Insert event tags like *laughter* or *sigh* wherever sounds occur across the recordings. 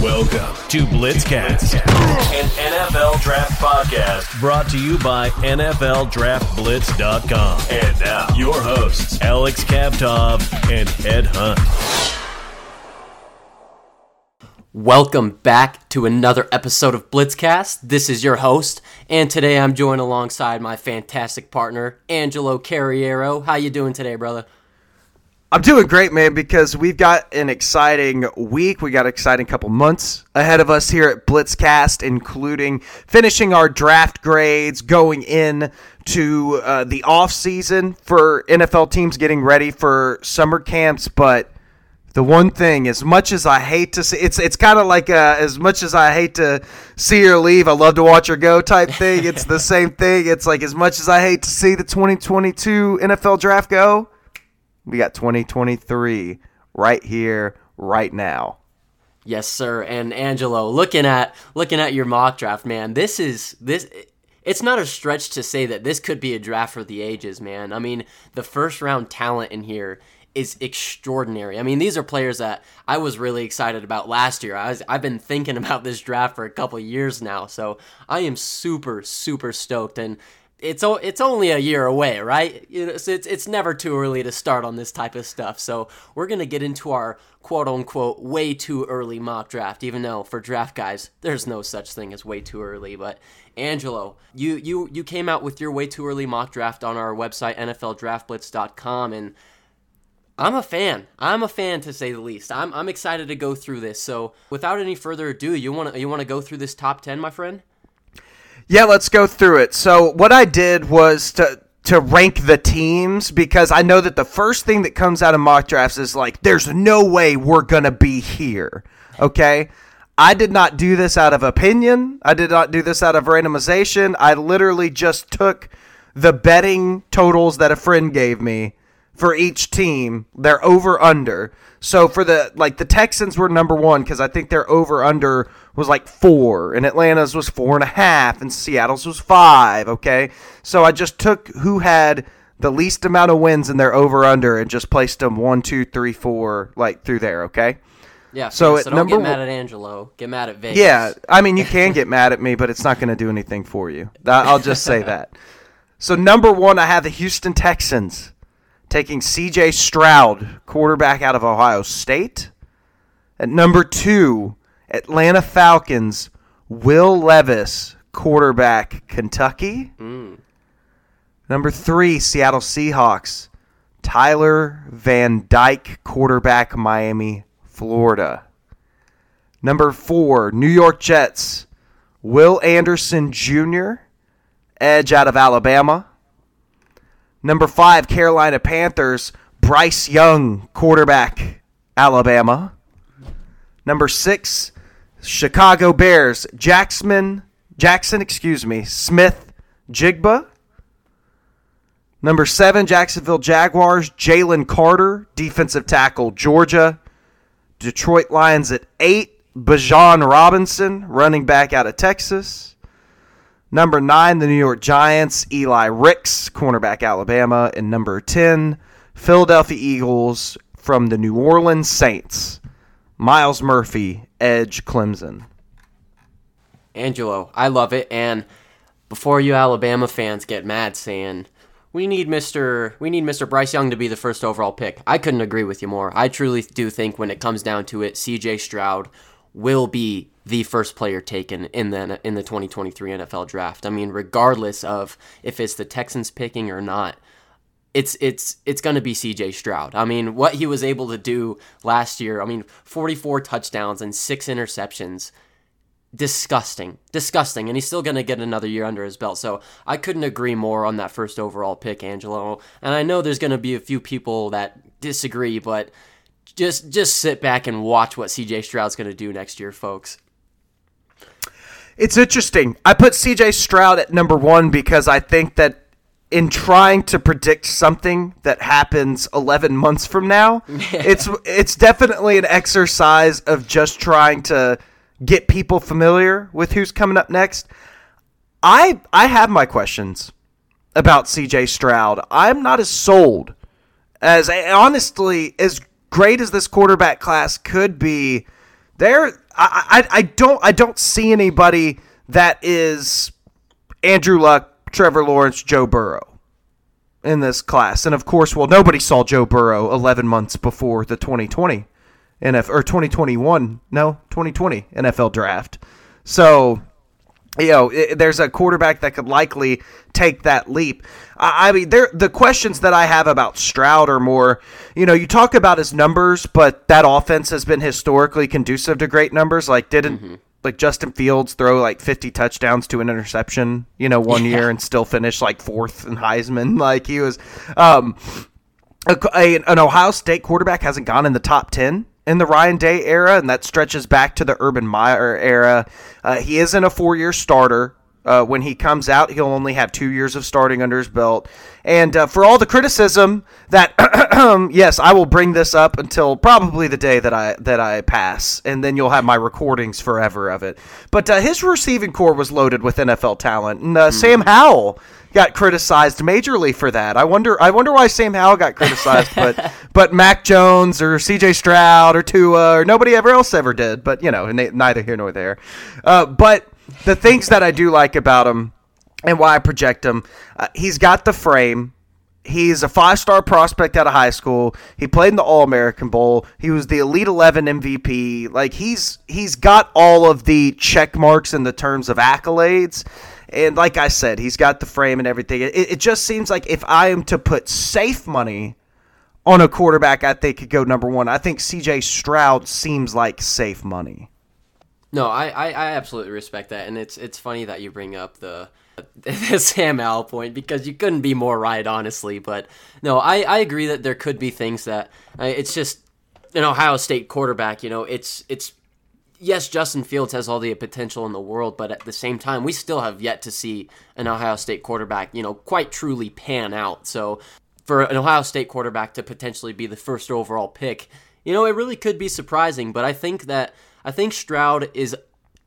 Welcome to Blitzcast, an NFL draft podcast brought to you by NFLDraftBlitz.com. And now, your hosts, Alex Kavtov and Ed Hunt. Welcome back to another episode of Blitzcast. This is your host, and today I'm joined alongside my fantastic partner, Angelo Carriero. How you doing today, brother? I'm doing great, man, because we've got an exciting week. We got an exciting couple months ahead of us here at Blitzcast, including finishing our draft grades, going in to uh, the off season for NFL teams getting ready for summer camps. But the one thing, as much as I hate to see, it's it's kind of like uh, as much as I hate to see her leave, I love to watch her go type thing. It's the *laughs* same thing. It's like as much as I hate to see the 2022 NFL draft go we got 2023 right here, right now. Yes, sir. And Angelo, looking at looking at your mock draft, man, this is this it's not a stretch to say that this could be a draft for the ages, man. I mean, the first round talent in here is extraordinary. I mean, these are players that I was really excited about last year. I was, I've been thinking *laughs* about this draft for a couple years now, so I am super, super stoked. And it's it's only a year away, right? So it's it's never too early to start on this type of stuff. So we're gonna get into our quote unquote way too early mock draft, even though for draft guys there's no such thing as way too early. But Angelo, you you you came out with your way too early mock draft on our website NFLDraftBlitz.com, and I'm a fan. I'm a fan to say the least. I'm I'm excited to go through this. So without any further ado, you want to you want to go through this top ten, my friend? Yeah, let's go through it. So what I did was to to rank the teams because I know that the first thing that comes out of mock drafts is like, there's no way we're gonna be here. Okay. I did not do this out of opinion. I did not do this out of randomization. I literally just took the betting totals that a friend gave me for each team. They're over under. So for the like the Texans were number one because I think their over under was like four, and Atlanta's was four and a half, and Seattle's was five. Okay, so I just took who had the least amount of wins in their over under and just placed them one, two, three, four, like through there. Okay. Yeah. So, so don't get mad at Angelo. Get mad at Vegas. Yeah, I mean you can *laughs* get mad at me, but it's not going to do anything for you. I'll just say that. *laughs* So number one, I have the Houston Texans taking C.J. Stroud, quarterback out of Ohio State. At number two, Atlanta Falcons, Will Levis, quarterback, Kentucky. Mm. Number three, Seattle Seahawks, Tyler Van Dyke, quarterback, Miami, Florida. Number four, New York Jets, Will Anderson Jr., edge out of Alabama. Number five, Carolina Panthers, Bryce Young, quarterback, Alabama. Number six, Chicago Bears, Jaxon, Jaxon, excuse me, Smith Jigba. Number seven, Jacksonville Jaguars, Jalen Carter, defensive tackle, Georgia. Detroit Lions at eight, Bijan Robinson, running back out of Texas. Number nine, the New York Giants, Eli Ricks, cornerback, Alabama. And number 10, Philadelphia Eagles from the New Orleans Saints, Myles Murphy, edge Clemson. Angelo, I love it. And before you Alabama fans get mad saying we need Mr. we need Mr. Bryce Young to be the first overall pick. I couldn't agree with you more. I truly do think when it comes down to it, CJ Stroud will be the first player taken in the in the 2023 NFL draft. I mean, regardless of if it's the Texans picking or not, it's it's it's going to be CJ Stroud. I mean, what he was able to do last year, I mean, 44 touchdowns and 6 interceptions. Disgusting. Disgusting. And he's still going to get another year under his belt. So, I couldn't agree more on that first overall pick, Angelo. And I know there's going to be a few people that disagree, but just just sit back and watch what CJ Stroud's going to do next year, folks. It's interesting. I put CJ Stroud at number 1 because I think that in trying to predict something that happens 11 months from now, *laughs* it's it's definitely an exercise of just trying to get people familiar with who's coming up next. I I have my questions about CJ Stroud. I'm not as sold as honestly as great as this quarterback class could be. There, I, I, don't, I don't see anybody that is Andrew Luck, Trevor Lawrence, Joe Burrow in this class. And of course, well, nobody saw Joe Burrow 11 months before the 2020 NFL or 2021, no, 2020 NFL draft. So, you know, it, there's a quarterback that could likely take that leap. I, I mean, there the questions that I have about Stroud are more, you know, you talk about his numbers, but that offense has been historically conducive to great numbers. Like, didn't mm-hmm like Justin Fields throw like 50 touchdowns to an interception, you know, one yeah. year and still finish like fourth in Heisman. *laughs* Like he was, um, a, a, an Ohio State quarterback hasn't gone in the top 10 in the Ryan Day era, and that stretches back to the Urban Meyer era. Uh, he isn't a four year starter. Uh, when he comes out, he'll only have two years of starting under his belt. And uh, for all the criticism that, *clears throat* yes, I will bring this up until probably the day that I that I pass, and then you'll have my recordings forever of it. But uh, his receiving corps was loaded with NFL talent, and mm. Sam Howell got criticized majorly for that. I wonder I wonder why Sam Howell got criticized, but *laughs* but Mac Jones or C.J. Stroud or Tua or nobody ever else ever did. But you know, neither here nor there. Uh, but the things that I do like about him and why I project him, uh, he's got the frame. He's a five star prospect out of high school. He played in the All American Bowl. He was the Elite Eleven MVP. Like he's he's got all of the check marks in the terms of accolades. And like I said, he's got the frame and everything. It, it just seems like if I am to put safe money on a quarterback, I think could go number one. I think C.J. Stroud seems like safe money. No, I, I, I absolutely respect that, and it's it's funny that you bring up the *laughs* the Sam Howell point because you couldn't be more right, honestly. But no, I, I agree that there could be things that it's just an Ohio State quarterback. You know, it's it's yes, Justin Fields has all the potential in the world, but at the same time, we still have yet to see an Ohio State quarterback, you know, quite truly pan out. So for an Ohio State quarterback to potentially be the first overall pick, you know, it really could be surprising. But I think that I think Stroud is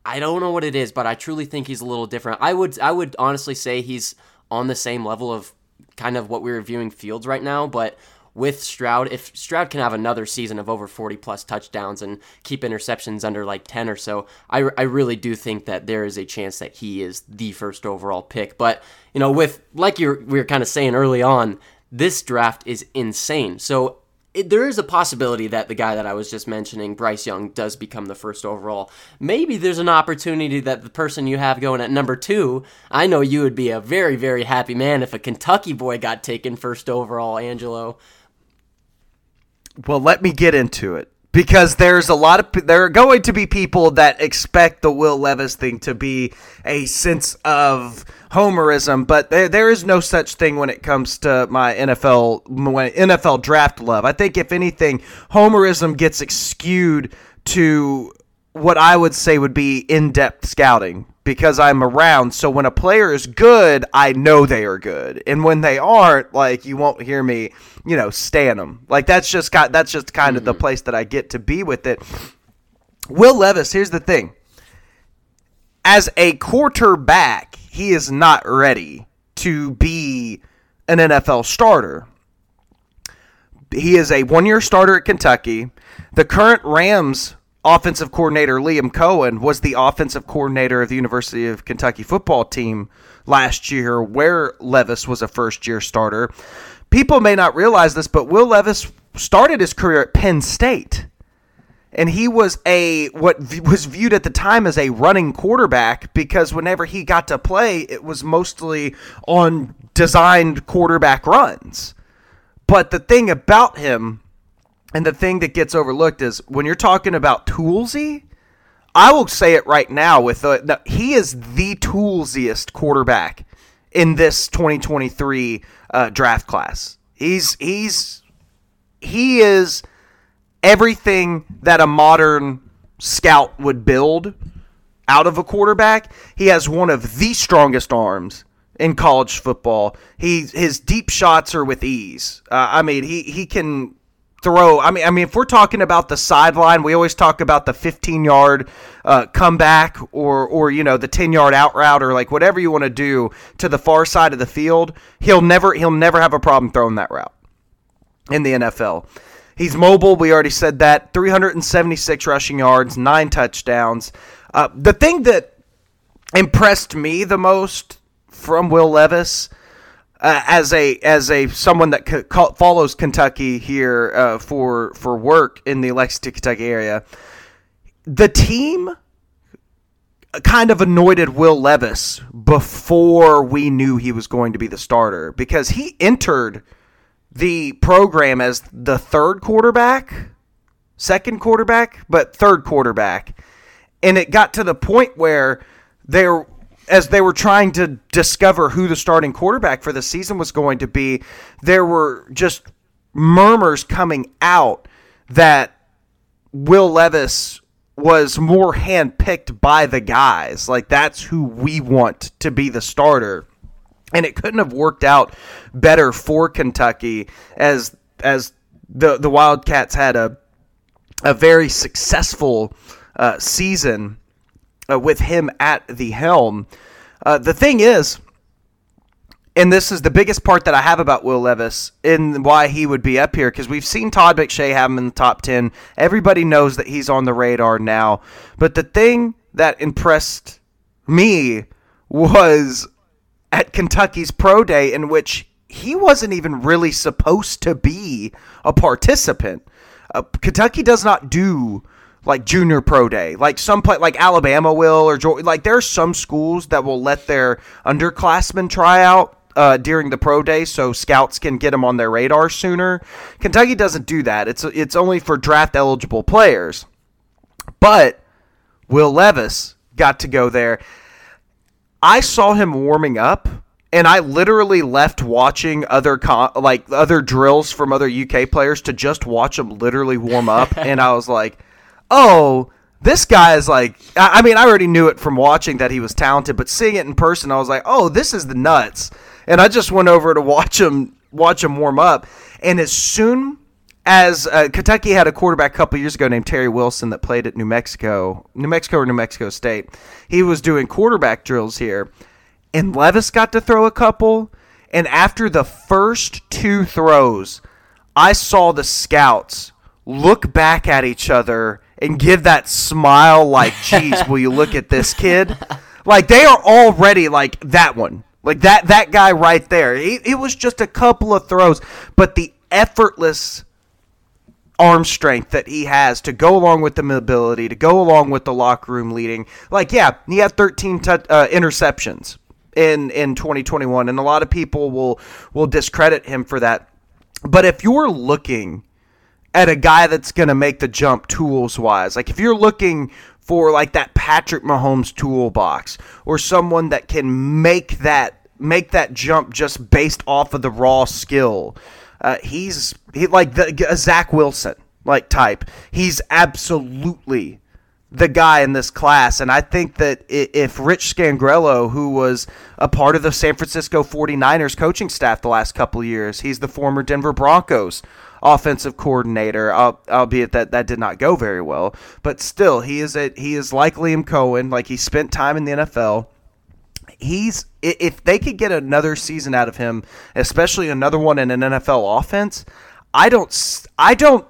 I don't know what it is, but I truly think he's a little different. I would I would honestly say he's on the same level of kind of what we're viewing Fields right now, but with Stroud, if Stroud can have another season of over 40 plus touchdowns and keep interceptions under like 10 or so, I, I really do think that there is a chance that he is the first overall pick. But, you know, with like you we were kind of saying early on, this draft is insane. So it, there is a possibility that the guy that I was just mentioning, Bryce Young, does become the first overall. Maybe there's an opportunity that the person you have going at number two, I know you would be a very, very happy man if a Kentucky boy got taken first overall, Angelo. Well, let me get into it because there's a lot of there are going to be people that expect the Will Levis thing to be a sense of homerism, but there, there is no such thing when it comes to my NFL my NFL draft love. I think if anything, homerism gets skewed to what I would say would be in-depth scouting because I'm around. So when a player is good, I know they are good, and when they aren't, like you won't hear me, you know, stand them. Like that's just got that's just kind of mm-hmm. the place that I get to be with it. Will Levis, here's the thing. As a quarterback, he is not ready to be an NFL starter. He is a one year starter at Kentucky. The current Rams offensive coordinator Liam Coen was the offensive coordinator of the University of Kentucky football team last year, where Levis was a first year starter. People may not realize this, but Will Levis started his career at Penn State. And he was a what was viewed at the time as a running quarterback because whenever he got to play, it was mostly on designed quarterback runs. But the thing about him and the thing that gets overlooked is when you're talking about toolsy, I will say it right now with the, the he is the toolsiest quarterback in this 2023 uh, draft class. He's he's he is everything that a modern scout would build out of a quarterback. He has one of the strongest arms in college football. He his deep shots are with ease. Uh, I mean, he he can throw. I mean, I mean, if we're talking about the sideline, we always talk about the 15 yard uh, comeback or or you know the 10 yard out route or like whatever you want to do to the far side of the field. He'll never he'll never have a problem throwing that route in the NFL. He's mobile. We already said that. 376 rushing yards, nine touchdowns. Uh, the thing that impressed me the most from Will Levis, uh, as a as a someone that c- follows Kentucky here uh, for for work in the Lexington, Kentucky area, the team kind of anointed Will Levis before we knew he was going to be the starter because he entered the program as the third quarterback, second quarterback, but third quarterback. And it got to the point where they're as they were trying to discover who the starting quarterback for the season was going to be, there were just murmurs coming out that Will Levis was more handpicked by the guys. Like that's who we want to be the starter. And it couldn't have worked out better for Kentucky as as the the Wildcats had a a very successful uh, season uh, with him at the helm. Uh, the thing is, and this is the biggest part that I have about Will Levis and why he would be up here because we've seen Todd McShay have him in the top 10. Everybody knows that he's on the radar now. But the thing that impressed me was at Kentucky's Pro Day, in which he wasn't even really supposed to be a participant. Uh, Kentucky does not do like junior pro day like some play like alabama will or like there are some schools that will let their underclassmen try out uh, during the pro day so scouts can get them on their radar sooner. Kentucky doesn't do that. It's it's only for draft eligible players. But Will Levis got to go there. I saw him warming up and I literally left watching other con- like other drills from other UK players to just watch him literally warm up *laughs* and I was like, "Oh, this guy is like I mean, I already knew it from watching that he was talented, but seeing it in person, I was like, "Oh, this is the nuts." and I just went over to watch him watch him warm up. And as soon as uh, Kentucky had a quarterback a couple years ago named Terry Wilson that played at New Mexico, New Mexico or New Mexico State, he was doing quarterback drills here, and Levis got to throw a couple. And after the first two throws, I saw the scouts look back at each other and give that smile like, *laughs* geez, will you look at this kid? Like they are already like that one. Like that that guy right there. It, it was just a couple of throws, but the effortless arm strength that he has to go along with the mobility, to go along with the locker room leading. Like, yeah, he had 13 t- uh, interceptions in in 2021, and a lot of people will will discredit him for that. But if you're looking at a guy that's going to make the jump tools wise, like if you're looking for like that Patrick Mahomes toolbox or someone that can make that make that jump just based off of the raw skill. Uh, he's he like the Zach Wilson like type. He's absolutely the guy in this class. And I think that if Rich Scangarello, who was a part of the San Francisco 49ers coaching staff the last couple years, he's the former Denver Broncos offensive coordinator, albeit that that did not go very well. But still, he is a he is like Liam Coen, like he spent time in the NFL. He's if they could get another season out of him, especially another one in an NFL offense, I don't I don't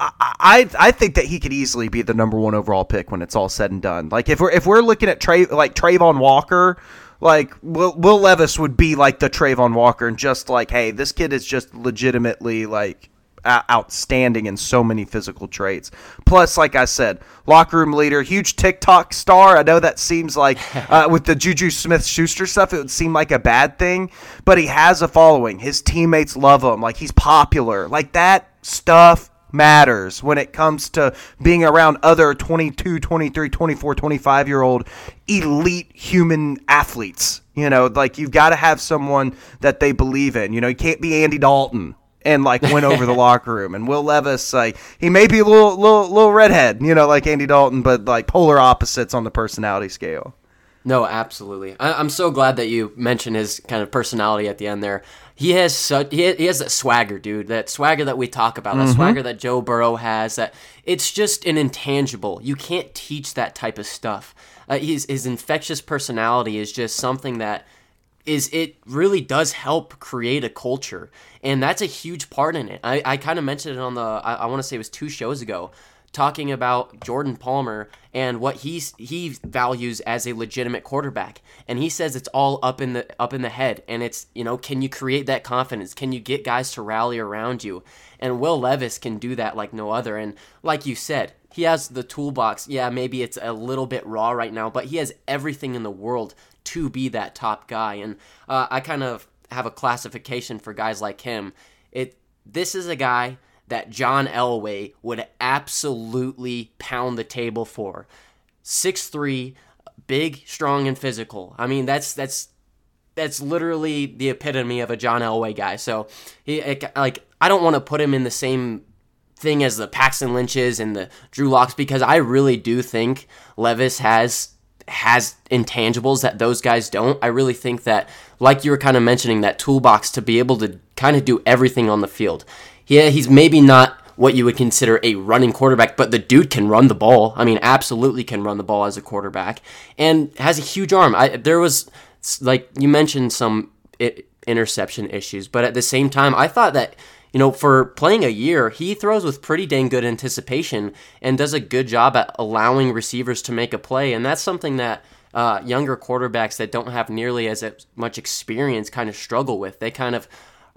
I I think that he could easily be the number one overall pick when it's all said and done. Like if we're if we're looking at Trey like Travon Walker like Will, Will Levis would be like the Travon Walker, and just like, hey, this kid is just legitimately like outstanding in so many physical traits. Plus, like I said, locker room leader, huge TikTok star. I know that seems like *laughs* uh, with the Juju Smith Schuster stuff, it would seem like a bad thing, but he has a following. His teammates love him. Like he's popular. Like that stuff matters when it comes to being around other 22, 23, 24, 25 year old elite human athletes. You know, like you've got to have someone that they believe in. You know, you can't be Andy Dalton and like win over the *laughs* locker room. And Will Levis, like he may be a little little little redhead, you know, like Andy Dalton, but like polar opposites on the personality scale. No, absolutely. I, am so glad that you mentioned his kind of personality at the end there. He has such he, he has that swagger, dude. That swagger that we talk about, mm-hmm. that swagger that Joe Burrow has. That it's just an intangible. You can't teach that type of stuff. Uh, his his infectious personality is just something that is it really does help create a culture, and that's a huge part in it. I, I kind of mentioned it on the I, I want to say it was two shows ago, talking about Jordan Palmer and what he's he values as a legitimate quarterback, and he says it's all up in the up in the head, and it's you know can you create that confidence? Can you get guys to rally around you? And Will Levis can do that like no other, and like you said, he has the toolbox. Yeah, maybe it's a little bit raw right now, but he has everything in the world to be that top guy. And uh, I kind of have a classification for guys like him. It this is a guy that John Elway would absolutely pound the table for. Six three, big, strong, and physical. I mean, that's that's that's literally the epitome of a John Elway guy. So he like I don't want to put him in the same thing as the Paxton Lynches and the Drew Locks because I really do think Levis has has intangibles that those guys don't. I really think that, like you were kind of mentioning, that toolbox to be able to kind of do everything on the field. Yeah, he's maybe not what you would consider a running quarterback, but the dude can run the ball. I mean, absolutely can run the ball as a quarterback and has a huge arm. I, there was, like you mentioned, some interception issues, but at the same time, I thought that you know, for playing a year, he throws with pretty dang good anticipation and does a good job at allowing receivers to make a play. And that's something that uh, younger quarterbacks that don't have nearly as much experience kind of struggle with. They kind of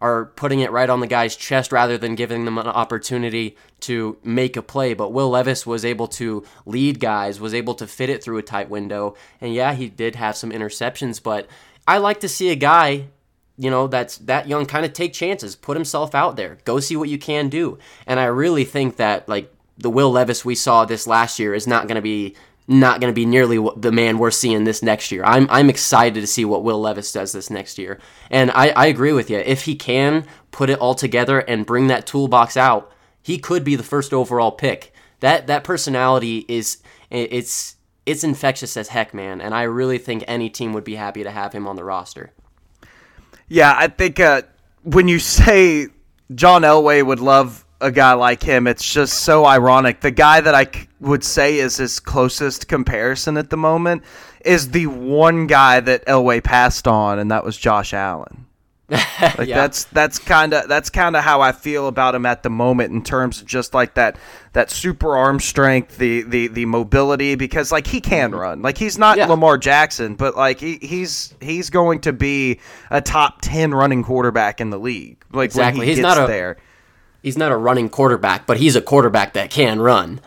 are putting it right on the guy's chest rather than giving them an opportunity to make a play. But Will Levis was able to lead guys, was able to fit it through a tight window. And yeah, he did have some interceptions, but I like to see a guy you know that's that young kind of take chances put himself out there go see what you can do and i really think that like the will levis we saw this last year is not going to be not going to be nearly the man we're seeing this next year. I'm i'm excited to see what will levis does this next year. And i i agree with you if he can put it all together and bring that toolbox out he could be the first overall pick. That that personality is it's it's infectious as heck man and i really think any team would be happy to have him on the roster. Yeah, I think uh, when you say John Elway would love a guy like him, it's just so ironic. The guy that I c- would say is his closest comparison at the moment is the one guy that Elway passed on, and that was Josh Allen. *laughs* like yeah. that's that's kind of that's kind of how I feel about him at the moment in terms of just like that that super arm strength, the the the mobility because like he can mm-hmm. run. Like he's not yeah. Lamar Jackson, but like he, he's he's going to be a top 10 running quarterback in the league. Like exactly. when he he's gets not a, there. He's not a running quarterback, but he's a quarterback that can run.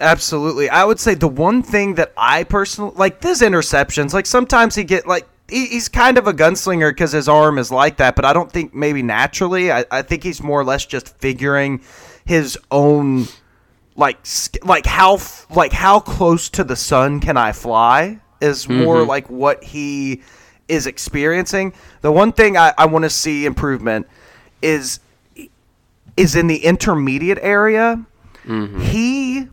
Absolutely. I would say the one thing that I personally like this interceptions, like sometimes he get like he's kind of a gunslinger because his arm is like that, but I don't think maybe naturally. I, I think he's more or less just figuring his own like like how like how close to the sun can I fly is more mm-hmm. like what he is experiencing. The one thing I, I want to see improvement is is in the intermediate area. Mm-hmm. He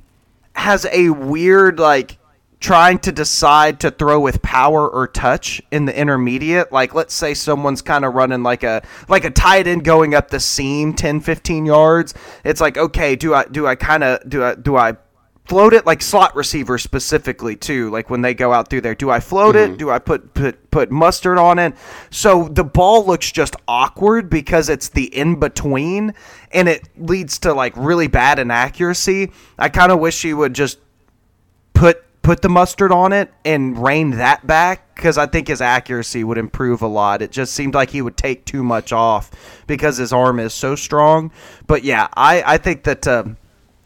has a weird like trying to decide to throw with power or touch in the intermediate like let's say someone's kind of running like a like a tight end going up the seam 10 15 yards it's like okay do i do i kind of do i do i float it like slot receiver specifically too like when they go out through there do i float mm-hmm. it do i put put put mustard on it so the ball looks just awkward because it's the in between and it leads to like really bad inaccuracy i kind of wish he would just put put the mustard on it and rein that back because I think his accuracy would improve a lot. It just seemed like he would take too much off because his arm is so strong. But yeah, I, I think that uh,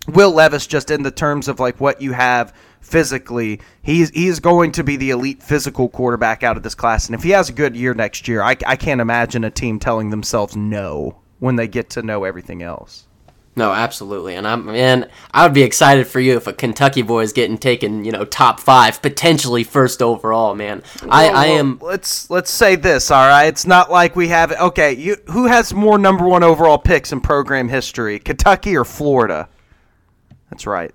Will Levis, just in the terms of like what you have physically, he's he's going to be the elite physical quarterback out of this class. And if he has a good year next year, I, I can't imagine a team telling themselves no when they get to know everything else. No, absolutely, and I'm man, I would be excited for you if a Kentucky boy is getting taken, you know, top five, potentially first overall. Man, well, I, I am. Let's let's say this, all right. It's not like we have. Okay, you who has more number one overall picks in program history, Kentucky or Florida? That's right.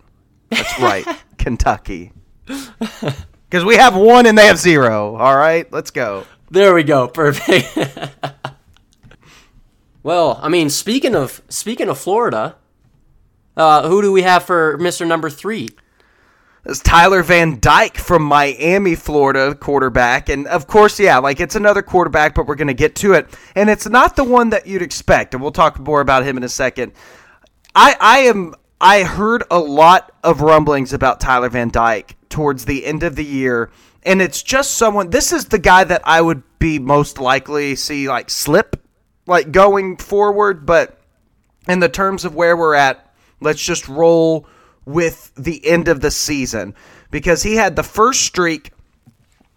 That's right, *laughs* Kentucky. Because we have one and they have zero. All right, let's go. There we go. Perfect. *laughs* Well, I mean, speaking of speaking of Florida, uh, who do we have for Mister Number Three? It's Tyler Van Dyke from Miami, Florida, quarterback. And of course, yeah, like it's another quarterback, but we're going to get to it. And it's not the one that you'd expect. And we'll talk more about him in a second. I, I am. I heard a lot of rumblings about Tyler Van Dyke towards the end of the year, and it's just someone. This is the guy that I would be most likely see like slip, like going forward. But in the terms of where we're at, let's just roll with the end of the season because he had the first streak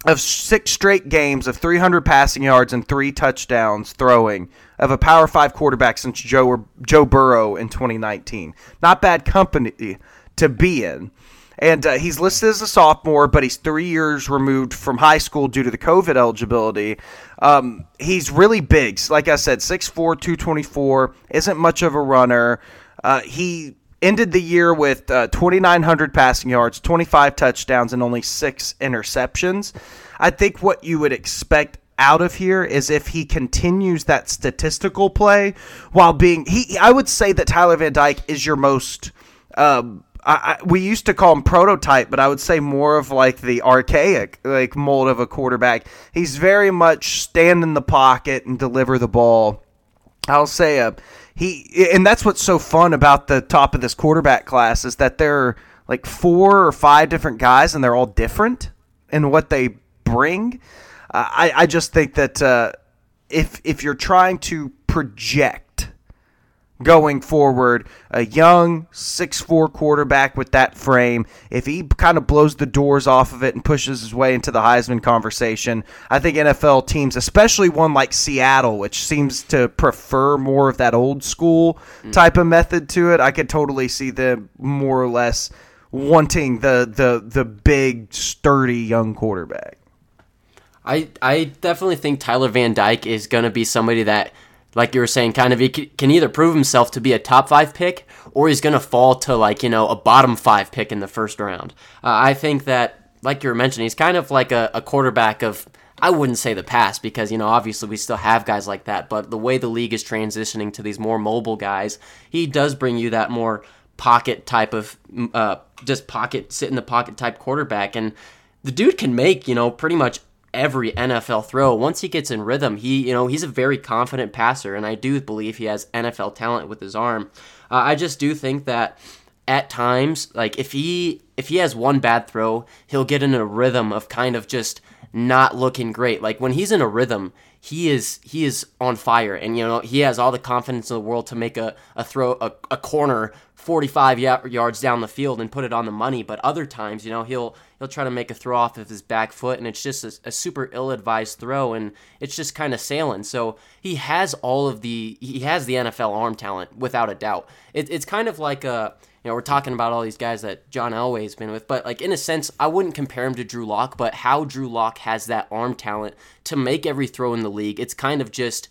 of six straight games of 300 passing yards and three touchdowns throwing of a Power Five quarterback since Joe Joe Burrow in 2019. Not bad company to be in. And uh, he's listed as a sophomore, but he's three years removed from high school due to the COVID eligibility. Um, he's really big. Like I said, 6'4, 224, isn't much of a runner. Uh, he ended the year with uh, 2,900 passing yards, 25 touchdowns, and only six interceptions. I think what you would expect out of here is if he continues that statistical play while being he. I would say that Tyler Van Dyke is your most. Um, I, I, we used to call him prototype, but I would say more of like the archaic like mold of a quarterback. He's very much stand in the pocket and deliver the ball. I'll say a he and that's what's so fun about the top of this quarterback class is that there are like four or five different guys and they're all different in what they bring. Uh, I I just think that uh, if if you're trying to project going forward. A young six-four quarterback with that frame, if he kind of blows the doors off of it and pushes his way into the Heisman conversation, I think NFL teams, especially one like Seattle, which seems to prefer more of that old school mm. type of method to it, I could totally see them more or less wanting the the the big sturdy young quarterback. I I definitely think Tyler Van Dyke is going to be somebody that like you were saying, kind of he can either prove himself to be a top five pick or he's going to fall to like you know a bottom five pick in the first round. Uh, I think that, like you were mentioning, he's kind of like a, a quarterback of I wouldn't say the past because you know obviously we still have guys like that, but the way the league is transitioning to these more mobile guys, he does bring you that more pocket type of uh, just pocket sit in the pocket type quarterback and the dude can make you know pretty much every NFL throw. Once he gets in rhythm, he you know he's a very confident passer, and I do believe he has NFL talent with his arm. Uh, I just do think that at times, like if he if he has one bad throw, he'll get in a rhythm of kind of just not looking great. Like when he's in a rhythm, he is he is on fire, and you know he has all the confidence in the world to make a a throw a, a corner 45 yards down the field and put it on the money. But other times, you know, he'll he'll try to make a throw off of his back foot, and it's just a, a super ill-advised throw, and it's just kind of sailing. So he has all of the he has the NFL arm talent without a doubt. It, it's kind of like a you know we're talking about all these guys that John Elway's been with, but like in a sense, I wouldn't compare him to Drew Lock, but how Drew Lock has that arm talent to make every throw in the league, it's kind of just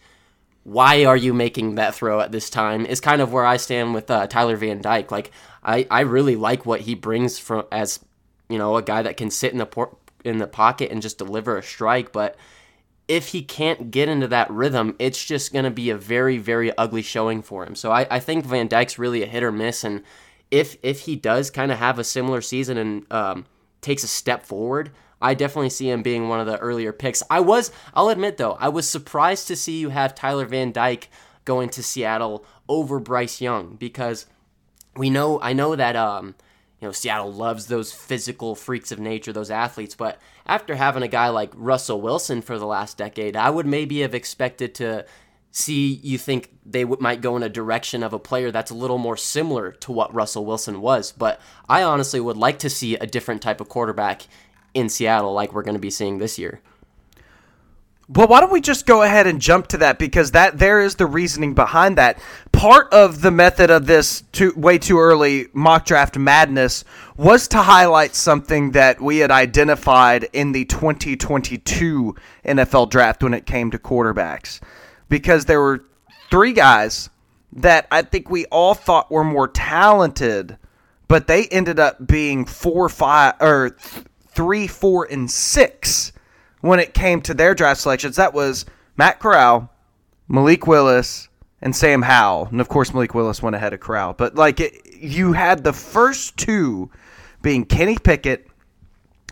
why are you making that throw at this time is kind of where I stand with uh, Tyler Van Dyke. Like I, I really like what he brings from as you know a guy that can sit in the por- in the pocket and just deliver a strike, but if he can't get into that rhythm, it's just going to be a very, very ugly showing for him. So I, I think Van Dyke's really a hit or miss, and if if he does kind of have a similar season and um, takes a step forward, I definitely see him being one of the earlier picks. I was, I'll admit though, I was surprised to see you have Tyler Van Dyke going to Seattle over Bryce Young because we know, I know that, um, you know, Seattle loves those physical freaks of nature, those athletes. But after having a guy like Russell Wilson for the last decade, I would maybe have expected to see you think they w- might go in a direction of a player that's a little more similar to what Russell Wilson was. But I honestly would like to see a different type of quarterback in Seattle like we're going to be seeing this year. Well, why don't we just go ahead and jump to that because that there is the reasoning behind that. Part of the method of this too, way too early mock draft madness was to highlight something that we had identified in the 2022 NFL draft when it came to quarterbacks. Because there were three guys that I think we all thought were more talented, but they ended up being four, five, or three, four, and six when it came to their draft selections. That was Matt Corral, Malik Willis, and Sam Howell. And of course, Malik Willis went ahead of Corral. But like it, you had the first two being Kenny Pickett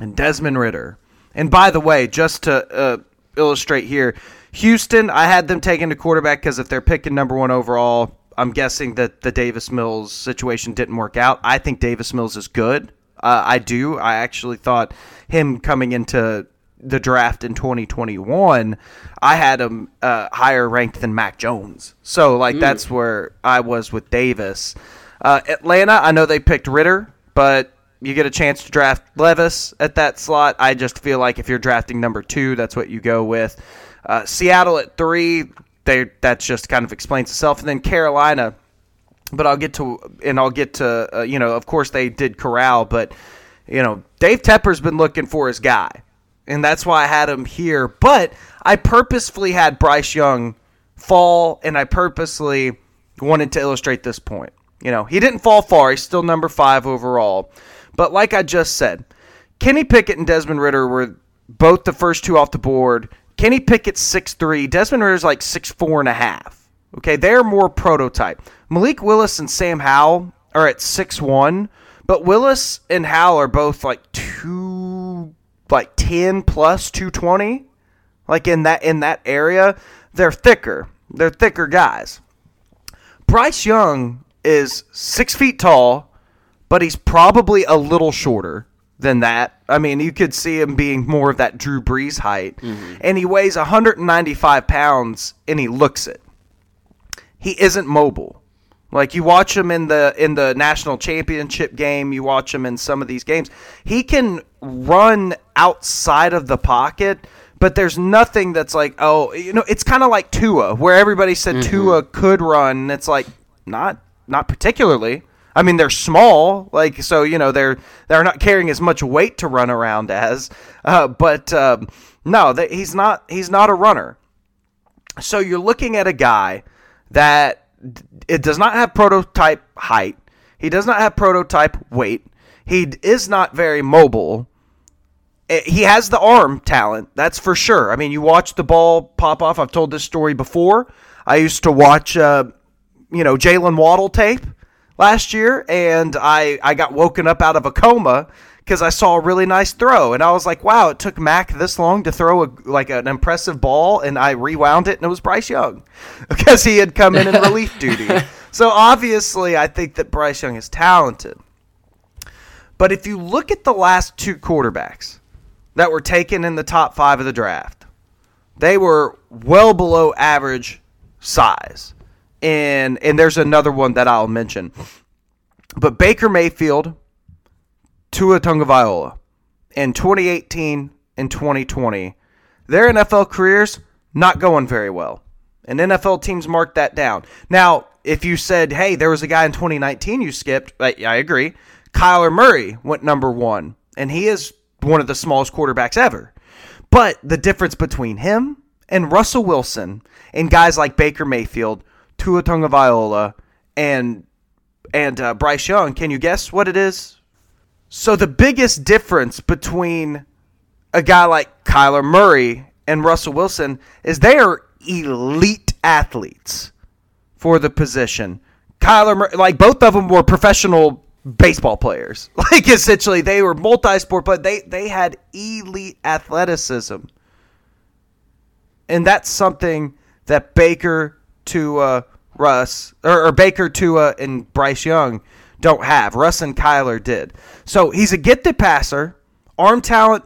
and Desmond Ridder. And by the way, just to uh, illustrate here, Houston, I had them taking the quarterback because if they're picking number one overall, I'm guessing that the Davis Mills situation didn't work out. I think Davis Mills is good. Uh, I do. I actually thought him coming into the draft in 2021, I had him uh, higher ranked than Mac Jones. So, like, mm. that's where I was with Davis. Uh, Atlanta, I know they picked Ridder, but you get a chance to draft Levis at that slot. I just feel like if you're drafting number two, that's what you go with. Uh, Seattle at three, they that just kind of explains itself. And then Carolina, but I'll get to and I'll get to uh, you know of course they did Corral, but you know Dave Tepper's been looking for his guy, and that's why I had him here. But I purposefully had Bryce Young fall, and I purposely wanted to illustrate this point. You know, he didn't fall far. He's still number five overall. But like I just said, Kenny Pickett and Desmond Ridder were both the first two off the board. Kenny Pickett's six three. Desmond Ridder's like six four and a half. Okay, they're more prototype. Malik Willis and Sam Howell are at six one, but Willis and Howell are both like two, like ten plus two twenty, like in that in that area. They're thicker. They're thicker guys. Bryce Young is six feet tall, but he's probably a little shorter than that. I mean, you could see him being more of that Drew Brees height. Mm-hmm. And he weighs 195 pounds and he looks it. He isn't mobile. Like you watch him in the in the national championship game, you watch him in some of these games. He can run outside of the pocket, but there's nothing that's like, oh, you know, it's kind of like Tua, where everybody said mm-hmm. Tua could run, and it's like not not particularly. I mean, they're small, like so. You know, they're they're not carrying as much weight to run around as. Uh, but um, no, he's not. He's not a runner. So you're looking at a guy that it does not have prototype height. He does not have prototype weight. He is not very mobile. Eh, he has the arm talent, that's for sure. I mean, you watch the ball pop off. I've told this story before. I used to watch, uh, you know, Jaylen Waddle tape last year, and I I got woken up out of a coma because I saw a really nice throw, and I was like, wow, it took Mac this long to throw a like an impressive ball, and I rewound it, and it was Bryce Young *laughs* because he had come in in *laughs* relief duty. So obviously, I think that Bryce Young is talented. But if you look at the last two quarterbacks that were taken in the top five of the draft, they were well below average size and and there's another one that I'll mention. But Baker Mayfield, Tua Tagovailoa, in 2018 and 2020, their NFL careers not going very well, and NFL teams marked that down. Now, if you said, "Hey, there was a guy in 2019 you skipped," I, I agree. Kyler Murray went number one, and he is one of the smallest quarterbacks ever. But the difference between him and Russell Wilson and guys like Baker Mayfield Tua Tagovailoa, and and uh, Bryce Young. Can you guess what it is? So the biggest difference between a guy like Kyler Murray and Russell Wilson is they are elite athletes for the position. Kyler Murray, like both of them were professional baseball players. *laughs* Like essentially they were multi-sport, but they they had elite athleticism. And that's something that Baker to uh, Russ or, or Baker, Tua, and Bryce Young don't have. Russ and Kyler did. So he's a gifted passer. Arm talent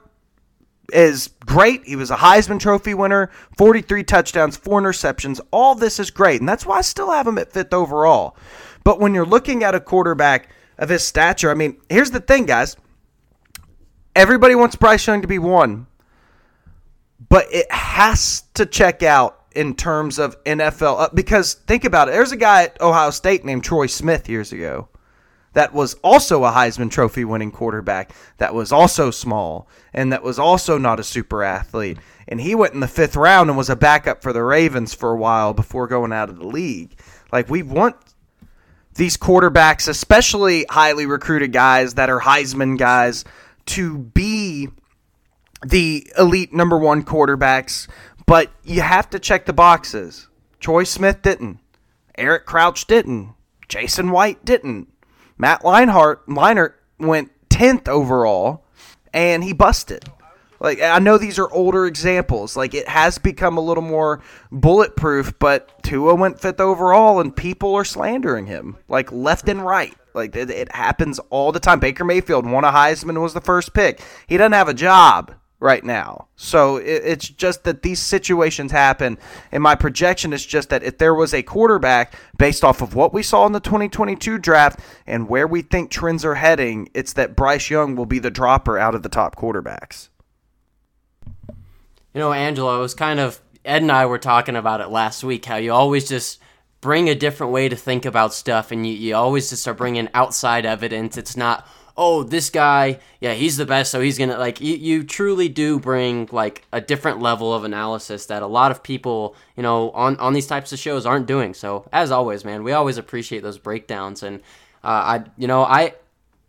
is great. He was a Heisman Trophy winner, 43 touchdowns, four interceptions. All this is great, and that's why I still have him at fifth overall. But when you're looking at a quarterback of his stature, I mean, here's the thing, guys. Everybody wants Bryce Young to be one, but it has to check out in terms of NFL uh, because think about it. There's a guy at Ohio State named Troy Smith years ago that was also a Heisman Trophy winning quarterback that was also small and that was also not a super athlete. And he went in the fifth round and was a backup for the Ravens for a while before going out of the league. Like we want these quarterbacks, especially highly recruited guys that are Heisman guys, to be the elite number one quarterbacks but you have to check the boxes. Troy Smith didn't. Eric Crouch didn't. Jason White didn't. Matt Leinart, Leinart went 10th overall, and he busted. Like I know these are older examples. Like it has become a little more bulletproof, but Tua went fifth overall, and people are slandering him like left and right. Like it, it happens all the time. Baker Mayfield won a Heisman, was the first pick. He doesn't have a job right now. So it, it's just that these situations happen. And my projection is just that if there was a quarterback based off of what we saw in the 2022 draft and where we think trends are heading, it's that Bryce Young will be the dropper out of the top quarterbacks. You know, Angelo, it was kind of Ed and I were talking about it last week. How you always just bring a different way to think about stuff, and you, you always just are bringing outside evidence. It's not oh, this guy, yeah, he's the best, so he's gonna like you, you truly do bring like a different level of analysis that a lot of people, you know, on on these types of shows aren't doing. So as always, man, we always appreciate those breakdowns, and uh, I, you know, I.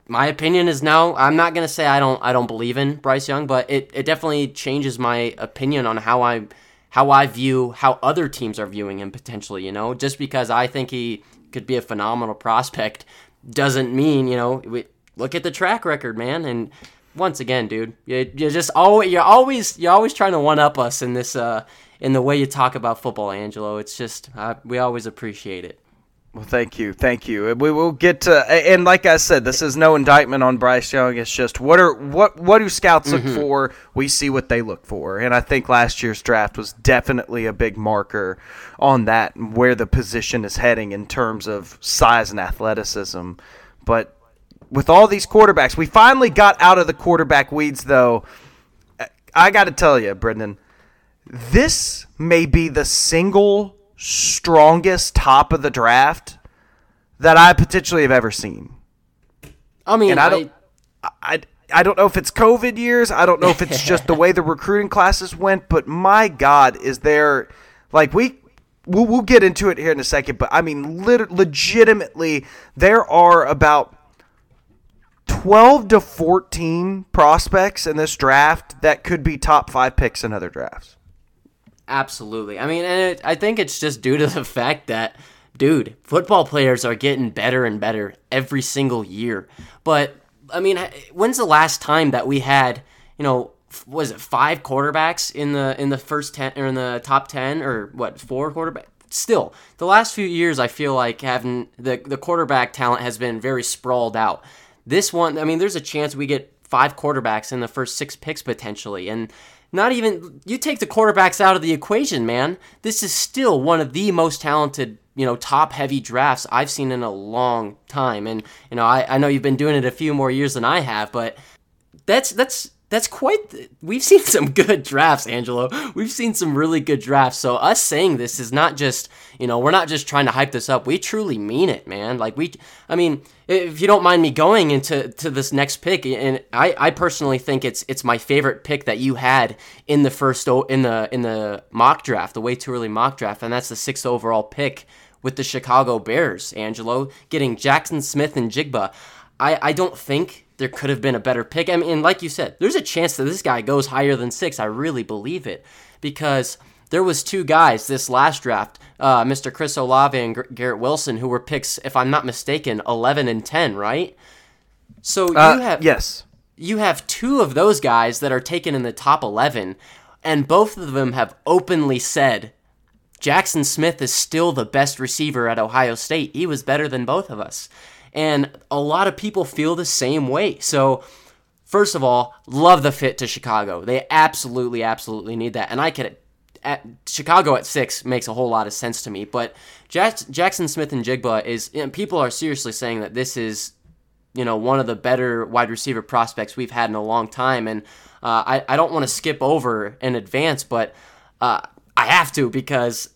My opinion is now. I'm not gonna say I don't. I don't believe in Bryce Young, but it, it definitely changes my opinion on how I how I view how other teams are viewing him potentially. You know, just because I think he could be a phenomenal prospect doesn't mean you know we, look at the track record, man. And once again, dude, you, you just always you're always you're always trying to one up us in this uh in the way you talk about football, Angelo. It's just uh, we always appreciate it. Well, thank you, thank you. We will get to, and like I said, this is no indictment on Bryce Young. It's just what are what what do scouts look mm-hmm. for? We see what they look for, and I think last year's draft was definitely a big marker on that, where the position is heading in terms of size and athleticism. But with all these quarterbacks. We finally got out of the quarterback weeds, though. I got to tell you, Brendan, this may be the single strongest top of the draft that I potentially have ever seen. I mean, and I don't, I, I, I don't know if it's COVID years. I don't know if it's just the *laughs* way the recruiting classes went. But my God, is there like we we'll, we'll get into it here in a second. But I mean, lit- legitimately, there are about 12 to 14 prospects in this draft that could be top five picks in other drafts. Absolutely. I mean, and it, I think it's just due to the *laughs* fact that, dude, football players are getting better and better every single year. But, I mean, when's the last time that we had, you know, was it five quarterbacks in the in the first ten or in the top ten or what four quarterbacks? Still, the last few years, I feel like having the the quarterback talent has been very sprawled out. This one, I mean, there's a chance we get five quarterbacks in the first six picks potentially. And not even, you take the quarterbacks out of the equation, man. This is still one of the most talented, you know, top heavy drafts I've seen in a long time. And, you know, I, I know you've been doing it a few more years than I have, but that's, that's, that's quite we've seen *laughs* some good drafts angelo. We've seen some really good drafts. So us saying this is not just you know we're not just trying to hype this up. We truly mean it man. Like we i mean if you don't mind me going into to this next pick and i i personally think it's it's my favorite pick that you had in the first in the in the mock draft the way too early mock draft and that's the sixth overall pick with the chicago bears angelo getting Jaxon Smith-Njigba. I i don't think there could have been a better pick. I mean, like you said, there's a chance that this guy goes higher than six. I really believe it because there was two guys this last draft, uh, Mr. Chris Olave and Garrett Wilson, who were picks, if I'm not mistaken, 11 and 10, right? So you uh, have yes, you have two of those guys that are taken in the top 11, and both of them have openly said Jaxon Smith is still the best receiver at Ohio State. He was better than both of us. And a lot of people feel the same way. So, first of all, love the fit to Chicago. They absolutely, absolutely need that. And I could. At, Chicago at six makes a whole lot of sense to me, but Jaxon Smith-Njigba is. You know, people are seriously saying that this is, you know, one of the better wide receiver prospects we've had in a long time, and uh, I I don't want to skip over in advance, but uh, I have to because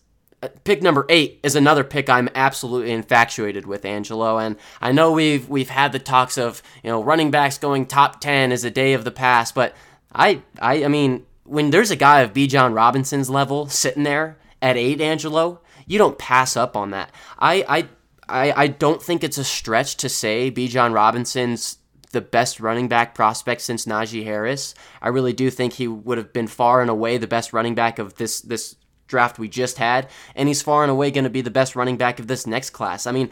pick number eight is another pick I'm absolutely infatuated with, Angelo. And I know we've we've had the talks of you know running backs going top ten is a day of the past, but I I I mean when there's a guy of Bijan Robinson's level sitting there at eight, Angelo, you don't pass up on that. I I I, I don't think it's a stretch to say Bijan Robinson's the best running back prospect since Najee Harris. I really do think he would have been far and away the best running back of this this draft we just had, and he's far and away going to be the best running back of this next class. I mean,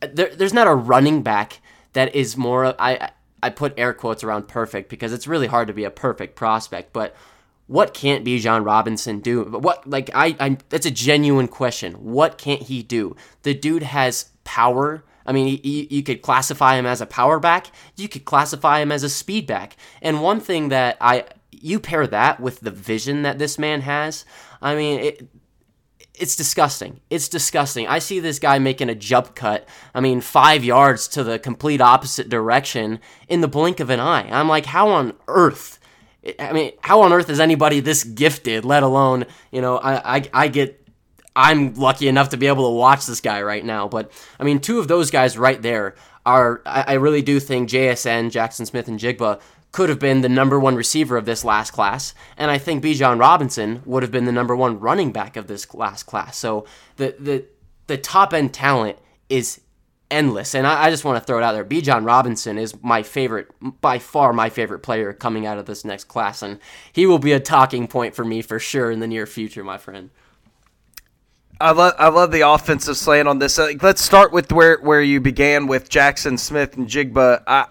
there, there's not a running back that is more. I I put air quotes around perfect because it's really hard to be a perfect prospect, but what can't Bijan Robinson do? What like I I that's a genuine question. What can't he do? The dude has power. I mean, you, you could classify him as a power back. You could classify him as a speed back. And one thing that I you pair that with the vision that this man has. I mean, it, it's disgusting. It's disgusting. I see this guy making a jump cut, I mean, five yards to the complete opposite direction in the blink of an eye. I'm like, how on earth? I mean, how on earth is anybody this gifted, let alone, you know, I, I, I get. I'm lucky enough to be able to watch this guy right now. But, I mean, two of those guys right there are, I, I really do think JSN, Jaxon Smith-Njigba, could have been the number one receiver of this last class, and I think Bijan Robinson would have been the number one running back of this last class. So the the the top end talent is endless, and I, I just want to throw it out there. Bijan Robinson is my favorite, by far my favorite player coming out of this next class, and he will be a talking point for me for sure in the near future, my friend. I love I love the offensive slant on this. Uh, let's start with where where you began with Jaxon Smith-Njigba. I,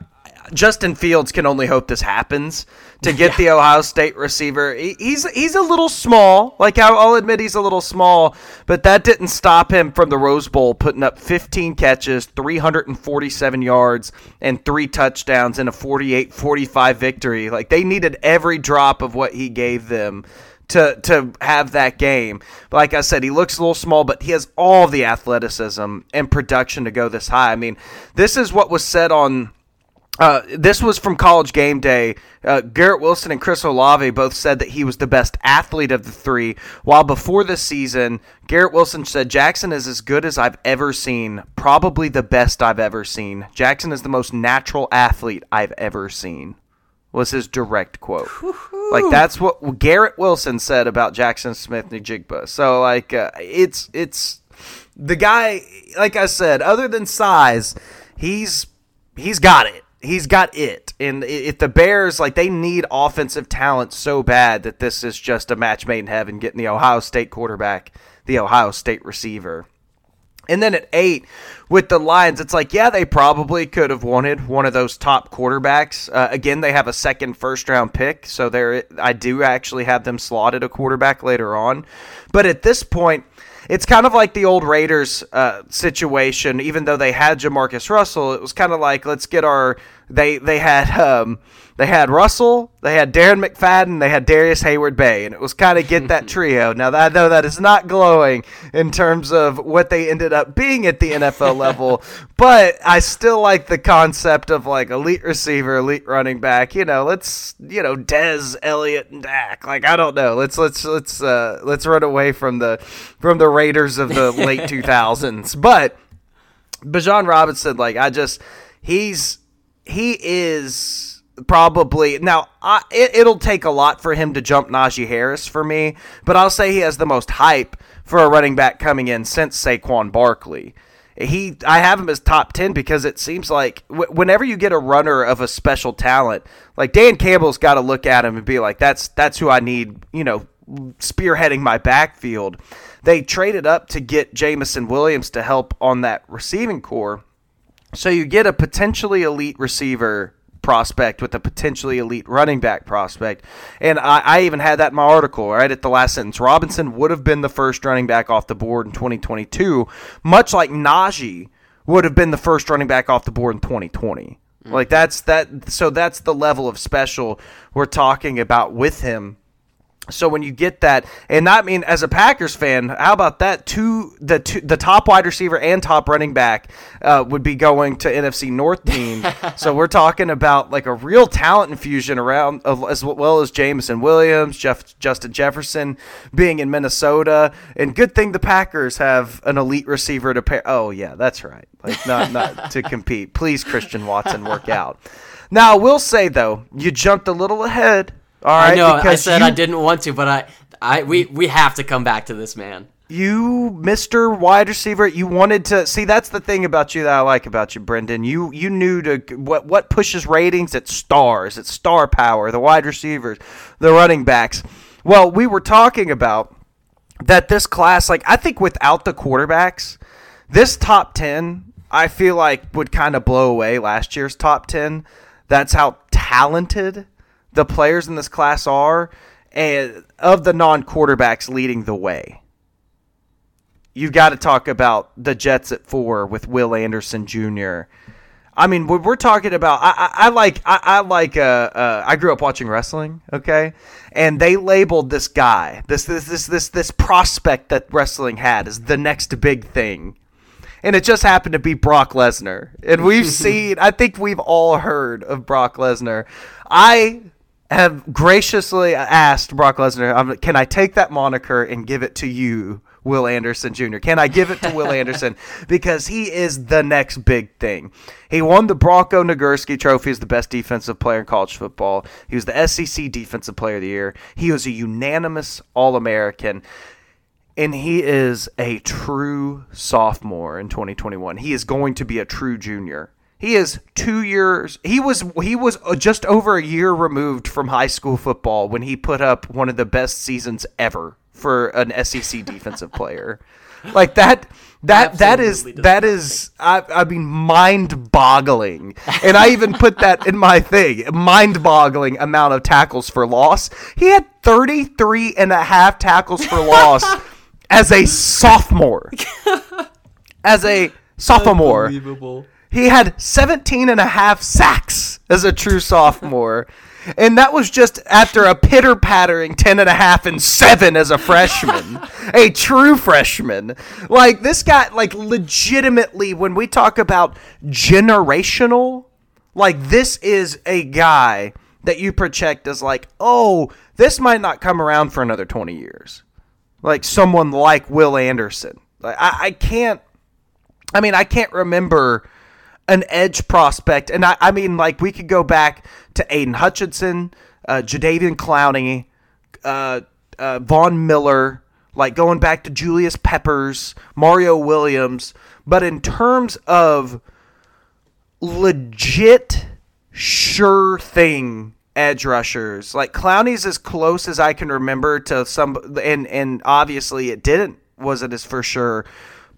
Justin Fields can only hope this happens to *laughs* get yeah. the Ohio State receiver. He, he's he's a little small. Like I'll, I'll admit he's a little small, but that didn't stop him from the Rose Bowl putting up 15 catches, 347 yards, and three touchdowns in a 48-45 victory. Like they needed every drop of what he gave them to to have that game. Like I said, he looks a little small, but he has all the athleticism and production to go this high. I mean, this is what was said on uh, this was from College Game Day. Uh, Garrett Wilson and Chris Olave both said that he was the best athlete of the three. While before this season, Garrett Wilson said Jaxon is as good as I've ever seen, probably the best I've ever seen. Jaxon is the most natural athlete I've ever seen. Was his direct quote. Like that's what Garrett Wilson said about Jaxon Smith-Njigba. So like uh, it's it's the guy. Like I said, other than size, he's he's got it he's got it. And if the Bears like they need offensive talent so bad that this is just a match made in heaven, getting the Ohio State quarterback, the Ohio State receiver. And then at eight, with the Lions, it's like, yeah, they probably could have wanted one of those top quarterbacks. Uh, again, they have a second first round pick, so there I do actually have them slotted a quarterback later on. But at this point, it's kind of like the old Raiders uh, situation. Even though they had Jamarcus Russell, it was kind of like let's get our they they had um, they had Russell, they had Darren McFadden, they had Darrius Heyward-Bey, and it was kind of get that *laughs* trio. Now that I know that is not glowing in terms of what they ended up being at the NFL level, *laughs* but I still like the concept of like elite receiver, elite running back. You know, let's you know Dez, Elliott, and Dak. Like I don't know, let's let's let's uh, let's run away from the from the Raiders of the late *laughs* two thousands, but. Bijan Robinson, like I just, he's he is probably now I, it, will take a lot for him to jump Najee Harris for me, but I'll say he has the most hype for a running back coming in since Saquon Barkley. He, I have him as top ten because it seems like w- whenever you get a runner of a special talent, like Dan Campbell's got to look at him and be like, "That's that's who I need," you know, spearheading my backfield. They traded up to get Jameson Williams to help on that receiving corps so you get a potentially elite receiver prospect with a potentially elite running back prospect. And I, I, even had that in my article, right at the last sentence. Robinson would have been the first running back off the board in 2022, much like Najee would have been the first running back off the board in 2020. Mm-hmm. Like that's that so that's the level of special we're talking about with him so when you get that, and I mean, as a Packers fan, how about that? Two the two, the top wide receiver and top running back uh, would be going to NFC North team. so *laughs* we're talking about like a real talent infusion around, as well as Jameson Williams, Jeff Justin Jefferson being in Minnesota, and good thing the Packers have an elite receiver to pair. Oh yeah, that's right. Like not not to *laughs* compete. Please, Christian Watson, work out. Now I will say though, you jumped a little ahead all right, I know. I said you, I didn't want to, but I, I, we, we have to come back to this man. You, Mister Wide Receiver, you wanted to see. That's the thing about you that I like about you, Brendan. You, you knew to what what pushes ratings. It's stars. It's star power. The wide receivers, the running backs. Well, we were talking about that this class. Like, I think without the quarterbacks, this top ten, I feel like would kind of blow away last year's top ten That's how talented the players in this class are, and of the non quarterbacks leading the way. You've got to talk about the Jets at four with Will Anderson Jr. I mean, we're, we're talking about. I, I, I like. I, I like. Uh, uh, I grew up watching wrestling. Okay, and they labeled this guy, this this this this this prospect that wrestling had, as the next big thing, and it just happened to be Brock Lesnar. And we've *laughs* seen. I think we've all heard of Brock Lesnar. I have graciously asked Brock Lesnar, "Can I take that moniker and give it to you?" Will Anderson Jr. Can I give it to Will Anderson *laughs* because he is the next big thing. He won the Bronco Nagurski Trophy as the best defensive player in college football. He was the SEC Defensive Player of the Year. He was a unanimous All American. And he is a true sophomore in 2021. He is going to be a true junior. He is two years. He was he was uh, just over a year removed from high school football when he put up one of the best seasons ever for an SEC *laughs* defensive player. Like that that that is that is I, I mean mind-boggling. And I even put that in my thing. Mind-boggling amount of tackles for loss. He had 33 and a half tackles for loss *laughs* as a sophomore. *laughs* As a sophomore. He had 17 and a half sacks as a true sophomore. And that was just after a pitter pattering 10 and a half and 7 as a freshman. *laughs* a true freshman. Like, this guy, like, legitimately, when we talk about generational, like, this is a guy that you project as, like, oh, this might not come around for another 20 years. Like, someone like Will Anderson. Like, I, I can't, I mean, I can't remember an edge prospect. And I, I mean, like, we could go back to Aidan Hutchinson, uh, Jadeveon Clowney, uh, uh, Von Miller, like going back to Julius Peppers, Mario Williams. But in terms of legit, sure thing edge rushers, like Clowney's as close as I can remember to some, and and obviously it didn't wasn't as for sure.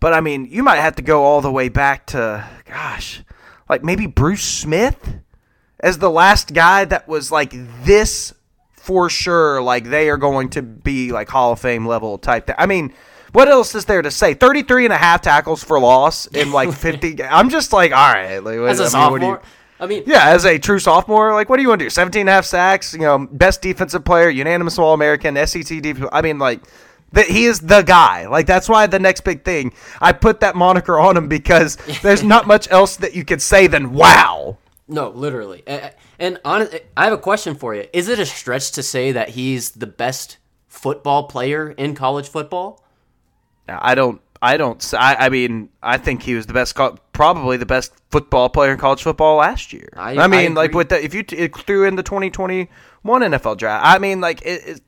But I mean, you might have to go all the way back to, gosh, like maybe Bruce Smith as the last guy that was like this for sure. Like they are going to be like Hall of Fame level type. Th- I mean, what else is there to say? 33 and a half tackles for loss in like *laughs* 50. I'm just like, all right. Like, as a I mean, sophomore. what do you, I mean, yeah, as a true sophomore, like, what do you want to do? 17 and a half sacks, you know, best defensive player, unanimous All American, SEC defense. I mean, like, that he is the guy. Like that's why the next big thing. I put that moniker on him because *laughs* there's not much else that you could say than wow. No, literally. And on, I have a question for you. Is it a stretch to say that he's the best football player in college football? I don't. I don't. I, I mean, I think he was the best, probably the best football player in college football last year. I, I mean, I like with the if you t- threw in the 2021 NFL draft, I mean, like it, it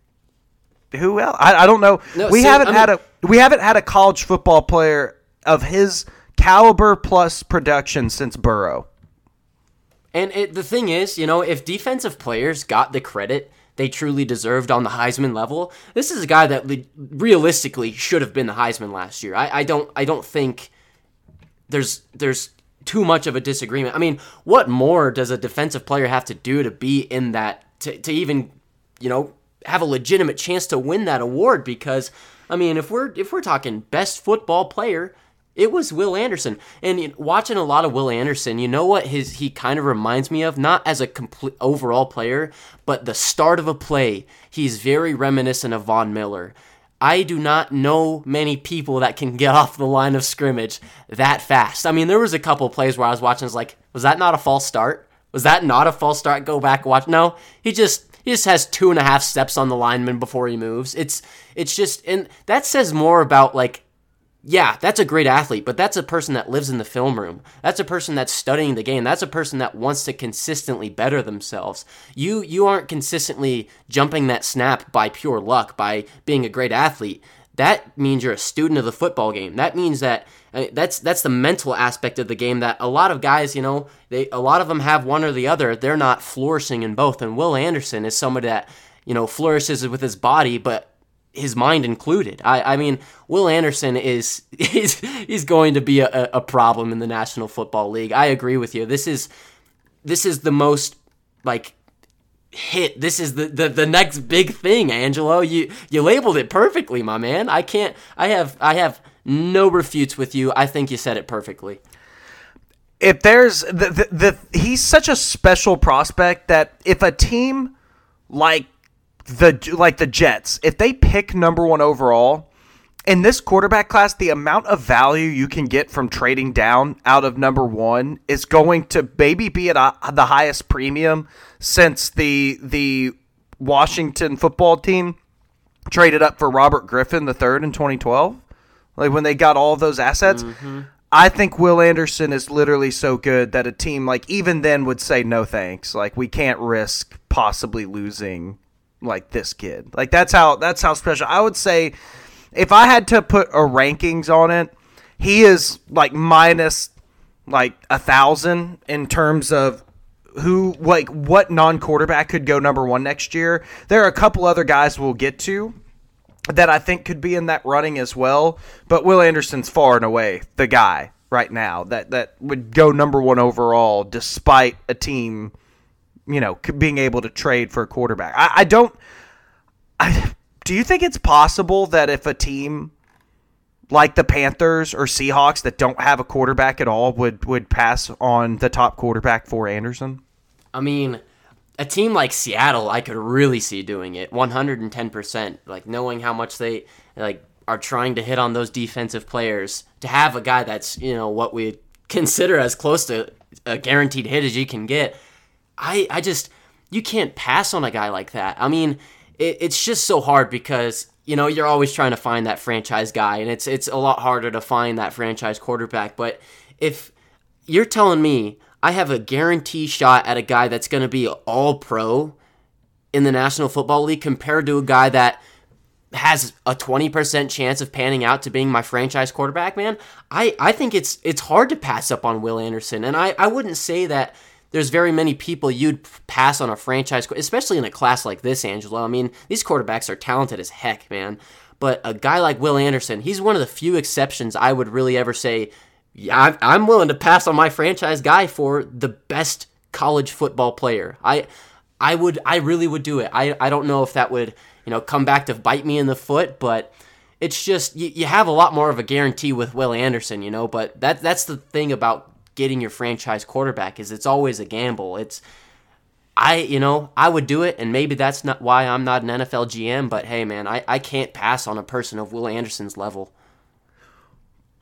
who else? I, I don't know. No, we haven't I had a we haven't had a college football player of his caliber plus production since Burrow. And it, the thing is, you know, if defensive players got the credit they truly deserved on the Heisman level, this is a guy that le- realistically should have been the Heisman last year. I, I don't I don't think there's there's too much of a disagreement. I mean, what more does a defensive player have to do to be in that to, to even, you know, have a legitimate chance to win that award because I mean, if we're if we're talking best football player, it was Will Anderson. And watching a lot of Will Anderson, you know what his he kind of reminds me of, not as a complete overall player, but the start of a play. He's very reminiscent of Von Miller. I do not know many people that can get *laughs* off the line of scrimmage that fast. I mean, there was a couple plays where I was watching, I was like, was that not a false start? Was that not a false start? Go back watch. No, he just he just has two and a half steps on the lineman before he moves. It's it's just and that says more about like yeah, that's a great athlete, but that's a person that lives in the film room. That's a person that's studying the game. That's a person that wants to consistently better themselves. You you aren't consistently jumping that snap by pure luck by being a great athlete. That means you're a student of the football game. That means that uh, that's that's the mental aspect of the game that a lot of guys, you know, they a lot of them have one or the other. They're not flourishing in both. And Will Anderson is somebody that you know flourishes with his body, but his mind included. I, I mean, Will Anderson is *laughs* is he's going to be a, a problem in the National Football League. I agree with you. This is this is the most like hit. This is the, the the next big thing, Angelo. You you labeled it perfectly, my man. I can't. I have I have no refutes with you. I think you said it perfectly. If there's the, the, the he's such a special prospect that if a team like the like the Jets, if they pick number one overall in this quarterback class, the amount of value you can get from trading down out of number one is going to maybe be at a, the highest premium since the the Washington football team traded up for Robert Griffin the third in 2012. Like when they got all of those assets. Mm-hmm. I think Will Anderson is literally so good that a team like even then would say no thanks. Like we can't risk possibly losing like this kid. Like that's how that's how special. I would say if I had to put a rankings on it, he is like minus like a thousand in terms of who like what non quarterback could go number one next year. There are a couple other guys we'll get to that I think could be in that running as well. But Will Anderson's far and away the guy right now that that would go number one overall, despite a team, you know, being able to trade for a quarterback. I, I don't. I do you think it's possible that if a team like the Panthers or Seahawks that don't have a quarterback at all would would pass on the top quarterback for Anderson? I mean, a team like Seattle, I could really see doing it 110%. Like knowing how much they like are trying to hit on those defensive players to have a guy that's, you know, what we consider as close to a guaranteed hit as you can get. I I just you can't pass on a guy like that. I mean, it, it's just so hard because you know you're always trying to find that franchise guy, and it's it's a lot harder to find that franchise quarterback. But if you're telling me I have a guarantee shot at a guy that's going to be all pro in the National Football League compared to a guy that has a 20% chance of panning out to being my franchise quarterback, man, I, I think it's it's hard to pass up on Will Anderson. And I, I wouldn't say that there's very many people you'd pass on a franchise, especially in a class like this, Angelo. I mean, these quarterbacks are talented as heck, man. But a guy like Will Anderson, he's one of the few exceptions I would really ever say, yeah, I'm willing to pass on my franchise guy for the best college football player. I, I would, I really would do it. I, I don't know if that would, you know, come back to bite me in the foot, but it's just you, you have a lot more of a guarantee with Will Anderson, you know. But that that's the thing about getting your franchise quarterback is it's always a gamble. It's I, you know, I would do it, and maybe that's not why I'm not an NFL GM, but hey, man, I, I can't pass on a person of Will Anderson's level.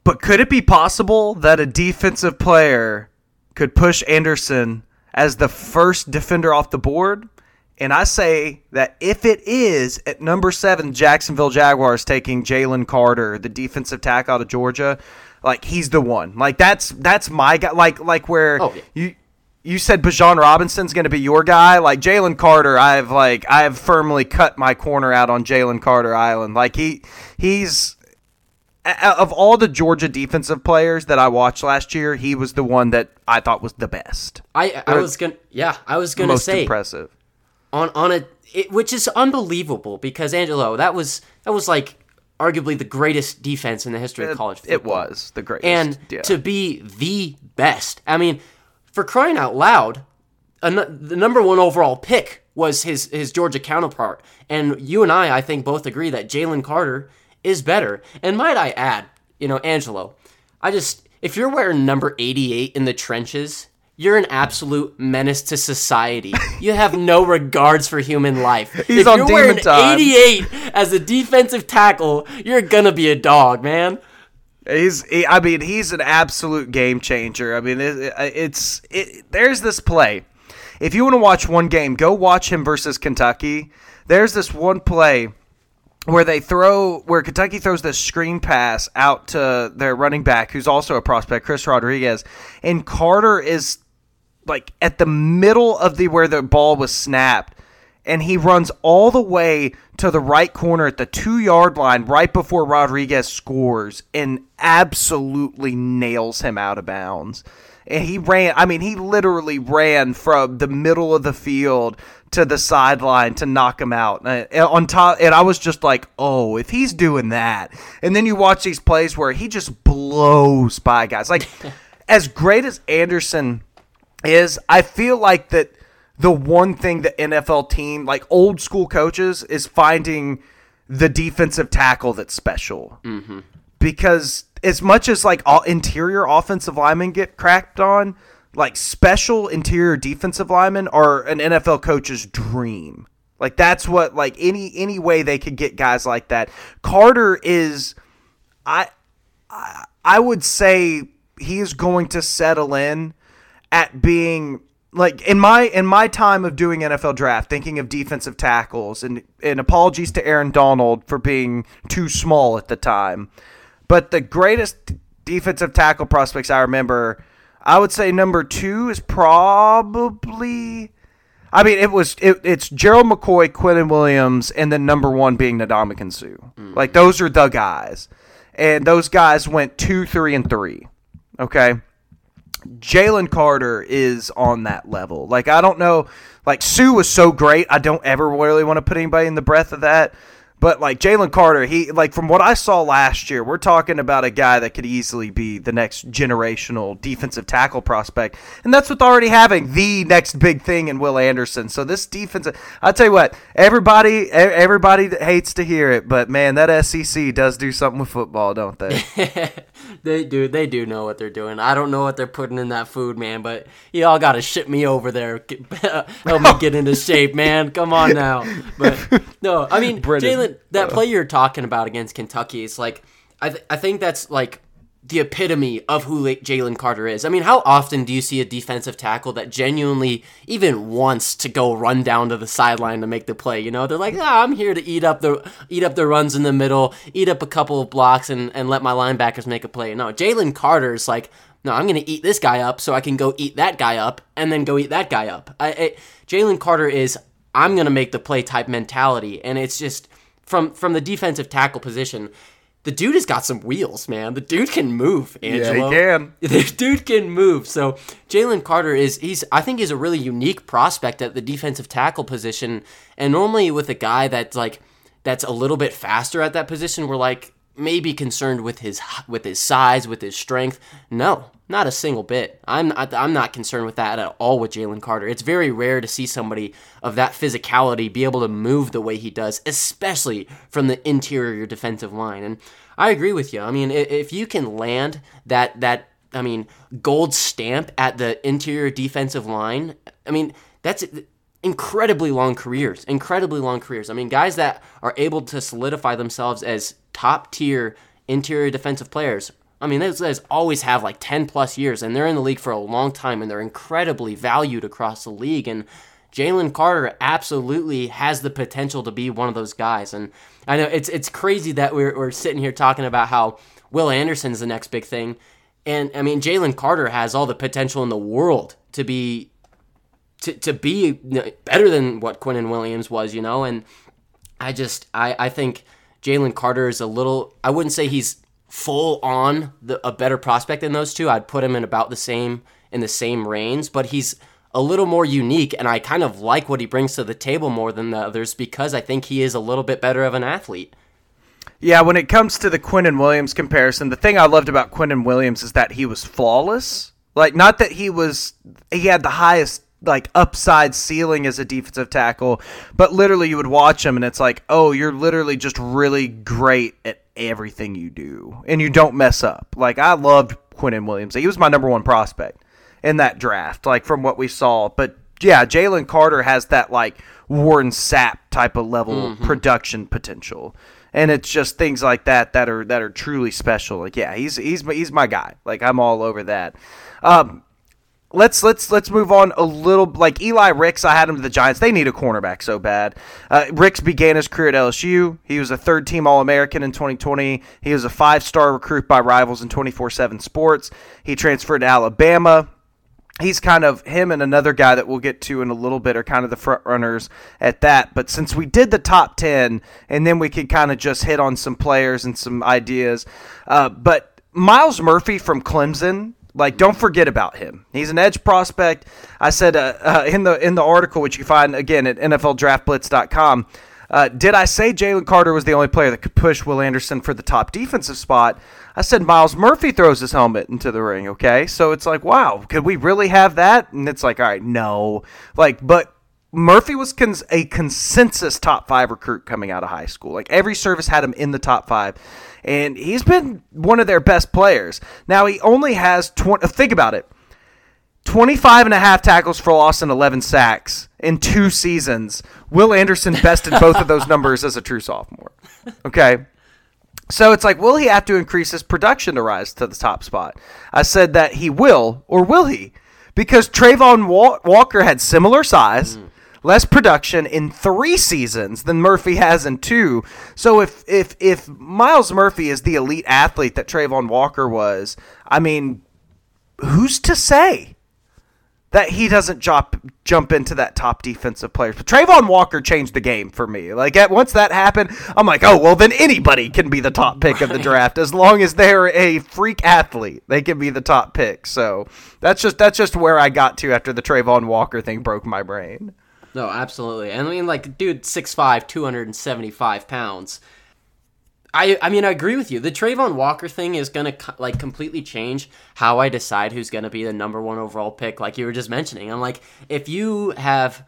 But could it be possible that a defensive player could push Anderson as the first defender off the board? And I say that if it is at number seven, Jacksonville Jaguars taking Jalen Carter, the defensive tackle out of Georgia, like he's the one. Like that's that's my guy. Like like where oh, yeah. you you said Bijan Robinson's going to be your guy. Like Jalen Carter, I've like I've firmly cut my corner out on Jalen Carter Island. Like he he's of all the Georgia defensive players that I watched last year, he was the one that I thought was the best. I I was gonna yeah I was gonna most say impressive on on a it, which is unbelievable because Angelo that was that was like arguably the greatest defense in the history of college football. It was the greatest. And yeah. to be the best. I mean, for crying out loud, the number one overall pick was his, his Georgia counterpart. And you and I, I think, both agree that Jalen Carter is better. And might I add, you know, Angelo, I just, if you're wearing number 88 in the trenches, you're an absolute menace to society. You have no *laughs* regards for human life. He's if on you're wearing time. 88 as a defensive tackle, you're gonna be a dog, man. He's, he, I mean, he's an absolute game changer. I mean, it, it's, it, there's this play. If you want to watch one game, go watch him versus Kentucky. There's this one play where they throw where Kentucky throws this screen pass out to their running back who's also a prospect Chris Rodriguez and Carter is like at the middle of the where the ball was snapped and he runs all the way to the right corner at the 2 yard line right before Rodriguez scores and absolutely nails him out of bounds. And he ran I mean he literally ran from the middle of the field to the sideline to knock him out uh, on top and I was just like oh if he's doing that and then you watch these plays where he just blows by guys like *laughs* as great as Anderson is I feel like that the one thing the NFL team, like old school coaches, is finding the defensive tackle that's special. Mm-hmm. Because as much as like all interior offensive linemen get cracked on, like special interior defensive linemen are an NFL coach's dream. Like that's what like any any way they could get guys like that. Carter is I I, would say he is going to settle in at being like in my in my time of doing NFL draft, thinking of defensive tackles, and and apologies to Aaron Donald for being too small at the time, but the greatest defensive tackle prospects I remember, I would say number two is probably. I mean, it was it, it's Gerald McCoy, Quinnen Williams, and then number one being Ndamukong Suh. Mm-hmm. Like those are the guys, and those guys went two, three, and three. Okay. Jalen Carter is on that level. Like I don't know, like Suh was so great. I don't ever really want to put anybody in the breath of that. But like Jalen Carter, he like from what I saw last year, we're talking about a guy that could easily be the next generational defensive tackle prospect, and that's with already having the next big thing in Will Anderson. So this defense, I'll tell you what, everybody everybody hates to hear it, but man, that SEC does do something with football, don't they? *laughs* they do. They do know what they're doing. I don't know what they're putting in that food, man. But y'all got to ship me over there. *laughs* Help me *laughs* get into shape, man. Come on now. But no, I mean, Jalen, that play you're talking about against Kentucky is like, I th- I think that's like the epitome of who Jalen Carter is. I mean, how often do you see a defensive tackle that genuinely even wants to go run down to the sideline to make the play? You know, they're like, ah, I'm here to eat up the eat up the runs in the middle, eat up a couple of blocks, and and let my linebackers make a play. No, Jalen Carter is like, no, I'm gonna eat this guy up so I can go eat that guy up and then go eat that guy up. I, I Jalen Carter is I'm gonna make the play type mentality, and it's just from from the defensive tackle position the dude has got some wheels, man. The dude can move, Angelo. Yeah, he can. *laughs* The dude can move. So Jalen Carter is he's I think he's a really unique prospect at the defensive tackle position. And normally with a guy that's like that's a little bit faster at that position, we're like maybe concerned with his with his size, with his strength. No, not a single bit. I'm not, I'm not concerned with that at all with Jalen Carter. It's very rare to see somebody of that physicality be able to move the way he does, especially from the interior defensive line. And I agree with you. I mean, if you can land that that I mean gold stamp at the interior defensive line, I mean that's incredibly long careers. Incredibly long careers. I mean, guys that are able to solidify themselves as top tier interior defensive players I mean, those guys always have like 10 plus years, and they're in the league for a long time, and they're incredibly valued across the league. And Jalen Carter absolutely has the potential to be one of those guys. And I know it's it's crazy that we're, we're sitting here talking about how Will Anderson's the next big thing. And I mean, Jalen Carter has all the potential in the world to be to, to be better than what Quinnen Williams was, you know. And I just I I think Jalen Carter is a little. I wouldn't say he's full on the, a better prospect than those two. I'd put him in about the same in the same range, but he's a little more unique, and I kind of like what he brings to the table more than the others because I think he is a little bit better of an athlete. Yeah, when it comes to the Quinnen Williams comparison, the thing I loved about Quinnen Williams is that he was flawless. Like, not that he was, he had the highest like upside ceiling as a defensive tackle, but literally you would watch him and it's like, oh, you're literally just really great at everything you do and you don't mess up. Like I loved Quinnen Williams. He was my number one prospect in that draft, like from what we saw. But yeah, Jalen Carter has that like Warren Sapp type of level mm-hmm. production potential. And it's just things like that that are that are truly special. Like yeah, he's he's he's my guy. Like I'm all over that. Um, let's let's let's move on a little. Like Eli Ricks, I had him to the Giants. They need a cornerback so bad. Uh, Ricks began his career at LSU. He was a third team All American in 2020. He was a five star recruit by rivals in 24 7 Sports. He transferred to Alabama. He's kind of him and another guy that we'll get to in a little bit are kind of the front runners at that. But since we did the top 10, and then we could kind of just hit on some players and some ideas. Uh, but Myles Murphy from Clemson like, don't forget about him. He's an edge prospect. I said uh, uh, in the in the article, which you find again at NFLDraftBlitz.com, Uh, did I say Jalen Carter was the only player that could push Will Anderson for the top defensive spot? I said Myles Murphy throws his helmet into the ring. Okay, so it's like, wow, could we really have that? And it's like, all right, no, like, but Murphy was cons- a consensus top five recruit coming out of high school. Like every service had him in the top five, and he's been one of their best players. Now he only has 20. Think about it. 25 and a half tackles for loss and 11 sacks in two seasons. Will Anderson bested both of those *laughs* numbers as a true sophomore. Okay. So it's like, will he have to increase his production to rise to the top spot? I said that he will, or will he? Because Travon Walker had similar size, mm. Less production in three seasons than Murphy has in two. So if if if Myles Murphy is the elite athlete that Travon Walker was, I mean, who's to say? that he doesn't jump jump into that top defensive player. But Travon Walker changed the game for me. Like at, once that happened, I'm like, oh well, then anybody can be the top pick of the draft as long as they're a freak athlete. They can be the top pick. So that's just that's just where I got to after the Travon Walker thing broke my brain. No, absolutely. And I mean, like, dude, 6'5", 275 pounds. I I mean I agree with you. The Travon Walker thing is gonna like completely change how I decide who's gonna be the number one overall pick. Like you were just mentioning, I'm like if you have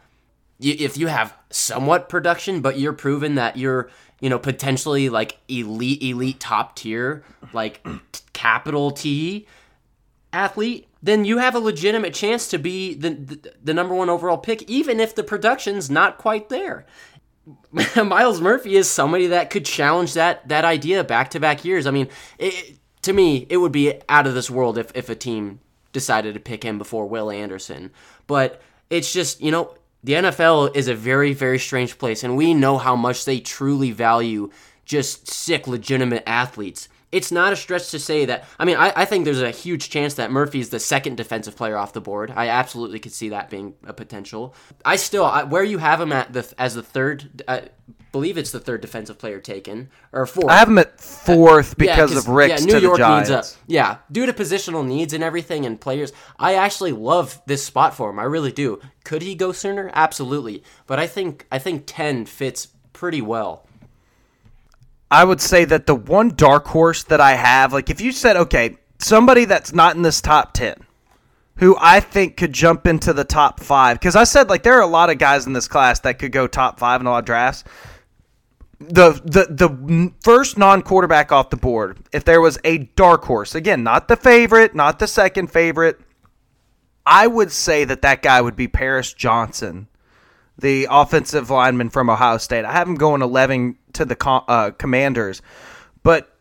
if you have somewhat production, but you're proven that you're you know potentially like elite elite top tier like capital T athlete, then you have a legitimate chance to be the, the, the number one overall pick, even if the production's not quite there. *laughs* Myles Murphy is somebody that could challenge that that idea back to back years. I mean, it, to me, it would be out of this world if, if a team decided to pick him before Will Anderson. But it's just, you know, the NFL is a very, very strange place, and we know how much they truly value just sick, legitimate athletes it's not a stretch to say that. I mean, I, I think there's a huge chance that Murphy's the second defensive player off the board. I absolutely could see that being a potential. I still, I, where you have him at the as the third, I believe it's the third defensive player taken or fourth. I have him at fourth uh, because yeah, of Ricks yeah, New York Needs a, yeah, due to positional needs and everything and players. I actually love this spot for him. I really do. Could he go sooner? Absolutely, but I think I think ten fits pretty well. I would say that the one dark horse that I have, like if you said, okay, somebody that's not in this top 10, who I think could jump into the top five, because I said, like, there are a lot of guys in this class that could go top five in a lot of drafts. The, the the first non quarterback off the board, if there was a dark horse, again, not the favorite, not the second favorite, I would say that that guy would be Paris Johnson the offensive lineman from Ohio State. I have him going 11 to the uh, Commanders, but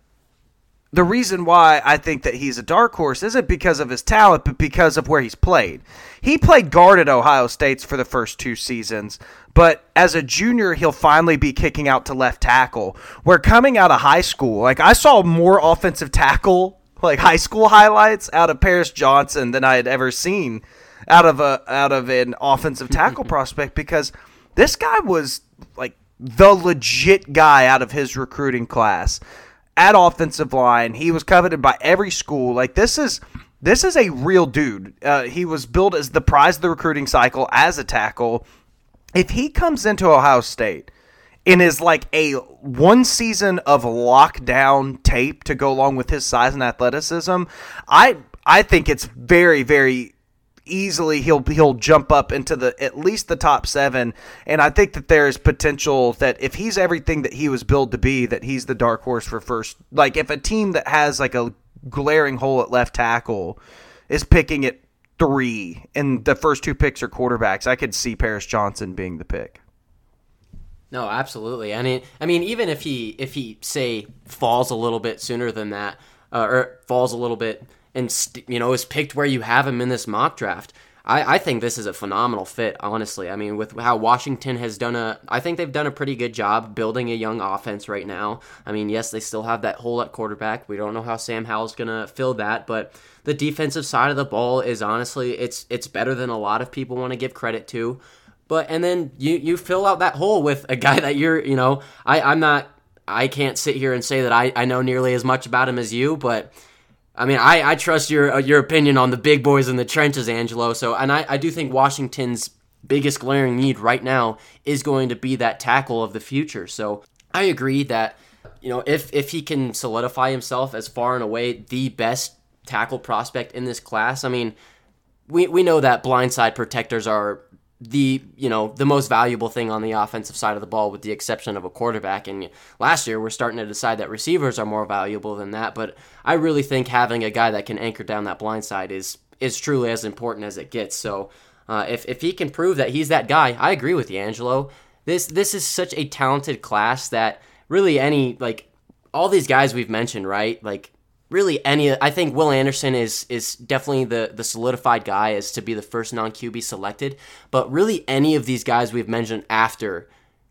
the reason why I think that he's a dark horse isn't because of his talent, but because of where he's played. He played guard at Ohio State's for the first two seasons, but as a junior, he'll finally be kicking out to left tackle. Where coming out of high school, like I saw more offensive tackle, like high school highlights out of Paris Johnson than I had ever seen out of a out of an offensive tackle *laughs* prospect because this guy was like the legit guy out of his recruiting class at offensive line. He was coveted by every school. Like this is this is a real dude. Uh, he was built as the prize of the recruiting cycle as a tackle. If he comes into Ohio State and is like a one season of lockdown tape to go along with his size and athleticism, I I think it's very very easily he'll he'll jump up into the at least the top seven. And I think that there's potential that if he's everything that he was billed to be, that he's the dark horse for first. Like if a team that has like a glaring hole at left tackle is picking at three, and the first two picks are quarterbacks, I could see Paris Johnson being the pick. No, absolutely. I mean, I mean, even if he if he say falls a little bit sooner than that, uh, or falls a little bit and st- you know is picked where you have him in this mock draft. I, I think this is a phenomenal fit, honestly. I mean, with how Washington has done a, I think they've done a pretty good job building a young offense right now. I mean, yes, they still have that hole at quarterback. We don't know how Sam Howell's gonna fill that, but the defensive side of the ball is honestly, it's it's better than a lot of people want to give credit to. But and then you you fill out that hole with a guy that you're, you know, I I'm not, I can't sit here and say that I I know nearly as much about him as you, but I mean, I, I trust your uh, your opinion on the big boys in the trenches, Angelo. So, and I, I do think Washington's biggest glaring need right now is going to be that tackle of the future. So I agree that you know if if he can solidify himself as far and away the best tackle prospect in this class, I mean, we we know that blindside protectors are the you know the most valuable thing on the offensive side of the ball with the exception of a quarterback. And last year we're starting to decide that receivers are more valuable than that. But i really think having a guy that can anchor down that blind side is is truly as important as it gets. So uh, if, if he can prove that he's that guy i agree with you angelo. This this is such a talented class that really any like all these guys we've mentioned right? Like really any I think Will Anderson is is definitely the the solidified guy as to be the first non QB selected, but really any of these guys we've mentioned after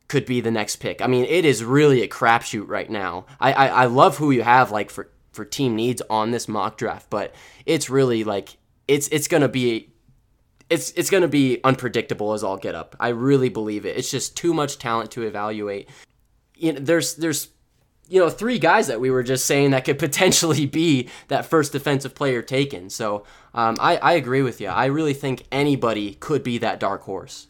could be the next pick. I mean, it is really a crapshoot right now. I, I I love who you have like for for team needs on this mock draft, but it's really like it's it's gonna be it's it's gonna be unpredictable as all get up. I really believe it. It's just too much talent to evaluate. You know, there's there's you know, three guys that we were just saying that could *laughs* potentially be that first defensive player taken. So um, I, I agree with you. I really think anybody could be that dark horse.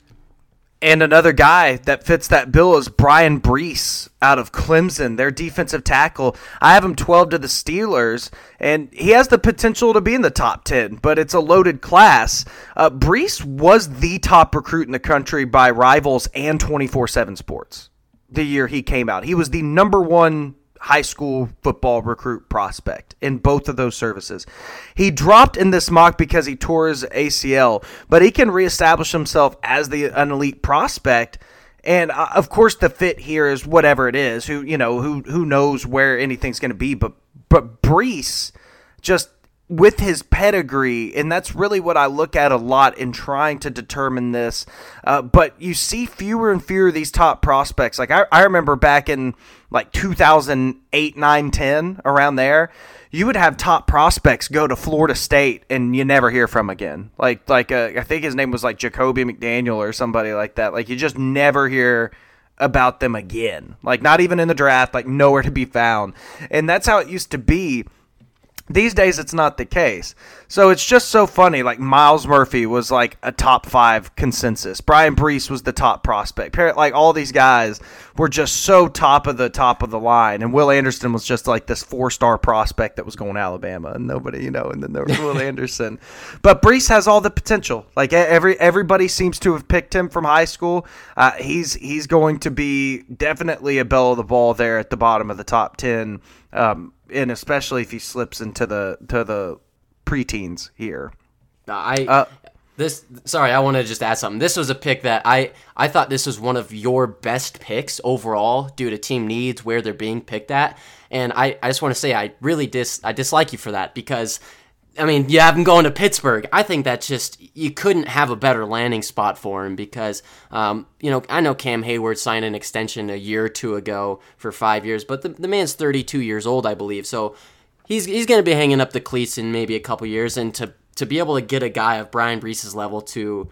And another guy that fits that bill is Bryan Bresee out of Clemson, their defensive tackle. I have him 12 to the Steelers, and he has the potential to be in the top 10, but it's a loaded class. Uh, Bresee was the top recruit in the country by rivals and 24 7 sports the year he came out. He was the number one high school football recruit prospect in both of those services. He dropped in this mock because he tore his ACL, but he can reestablish himself as the an elite prospect. And uh, of course, the fit here is whatever it is. Who you know who who knows where anything's going to be, but but Bresee just with his pedigree, and that's really what I look at a lot in trying to determine this. Uh, but you see fewer and fewer of these top prospects. Like I, I remember back in like 2008, 9, 10, around there, you would have top prospects go to Florida State and you never hear from again. Like like uh, I think his name was like Jacoby McDaniel or somebody like that. Like you just never hear about them again. Like not even in the draft, like nowhere to be found. And that's how it used to be these days, it's not the case. So it's just so funny. Like Myles Murphy was like a top five consensus. Bryan Bresee was the top prospect. Like all these guys were just so top of the top of the line. And Will Anderson was just like this four star prospect that was going to Alabama, and nobody, you know. And then there was Will *laughs* Anderson. But Bresee has all the potential. Like every everybody seems to have picked him from high school. Uh, he's he's going to be definitely a bell of the ball there at the bottom of the top ten. Um, and especially if he slips into the to the preteens here. I uh, this sorry, I want to just add something. This was a pick that I I thought this was one of your best picks overall due to team needs where they're being picked at, and I I just want to say I really dis I dislike you for that because I mean, you have him going to Pittsburgh. I think that's just you couldn't have a better landing spot for him because, um, you know, I know Cam Heyward signed an extension a year or two ago for five years, but the, the man's 32 years old, I believe, so he's he's going to be hanging up the cleats in maybe a couple years, and to to be able to get a guy of Bryan Bresee's level to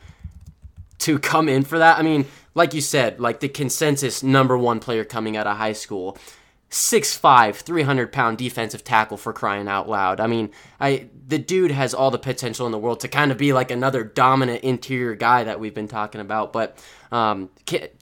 to come in for that, I mean, like you said, like the consensus number one player coming out of high school. 6'5", 300 pound defensive tackle for crying out loud. I mean, I the dude has all the potential in the world to kind of be like another dominant interior guy that we've been talking about. But um,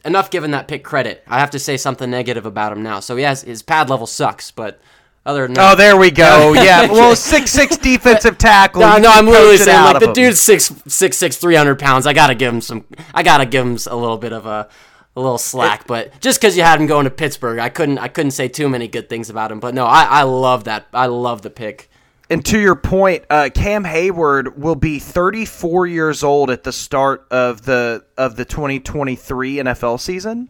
enough given that pick credit. I have to say something negative about him now. So yes, his pad level sucks, but other than that, oh, there we go. *laughs* yeah, well, six six *laughs* defensive tackle. No, no, I'm literally saying like the him. dude's six six six three hundred pounds. I gotta give him some. I gotta give him a little bit of a a little slack. But just because you had him going to Pittsburgh, I couldn't I couldn't say too many good things about him. But no, I, I love that. I love the pick. And to your point, uh, Cam Heyward will be 34 years old at the start of the of the 2023 NFL season.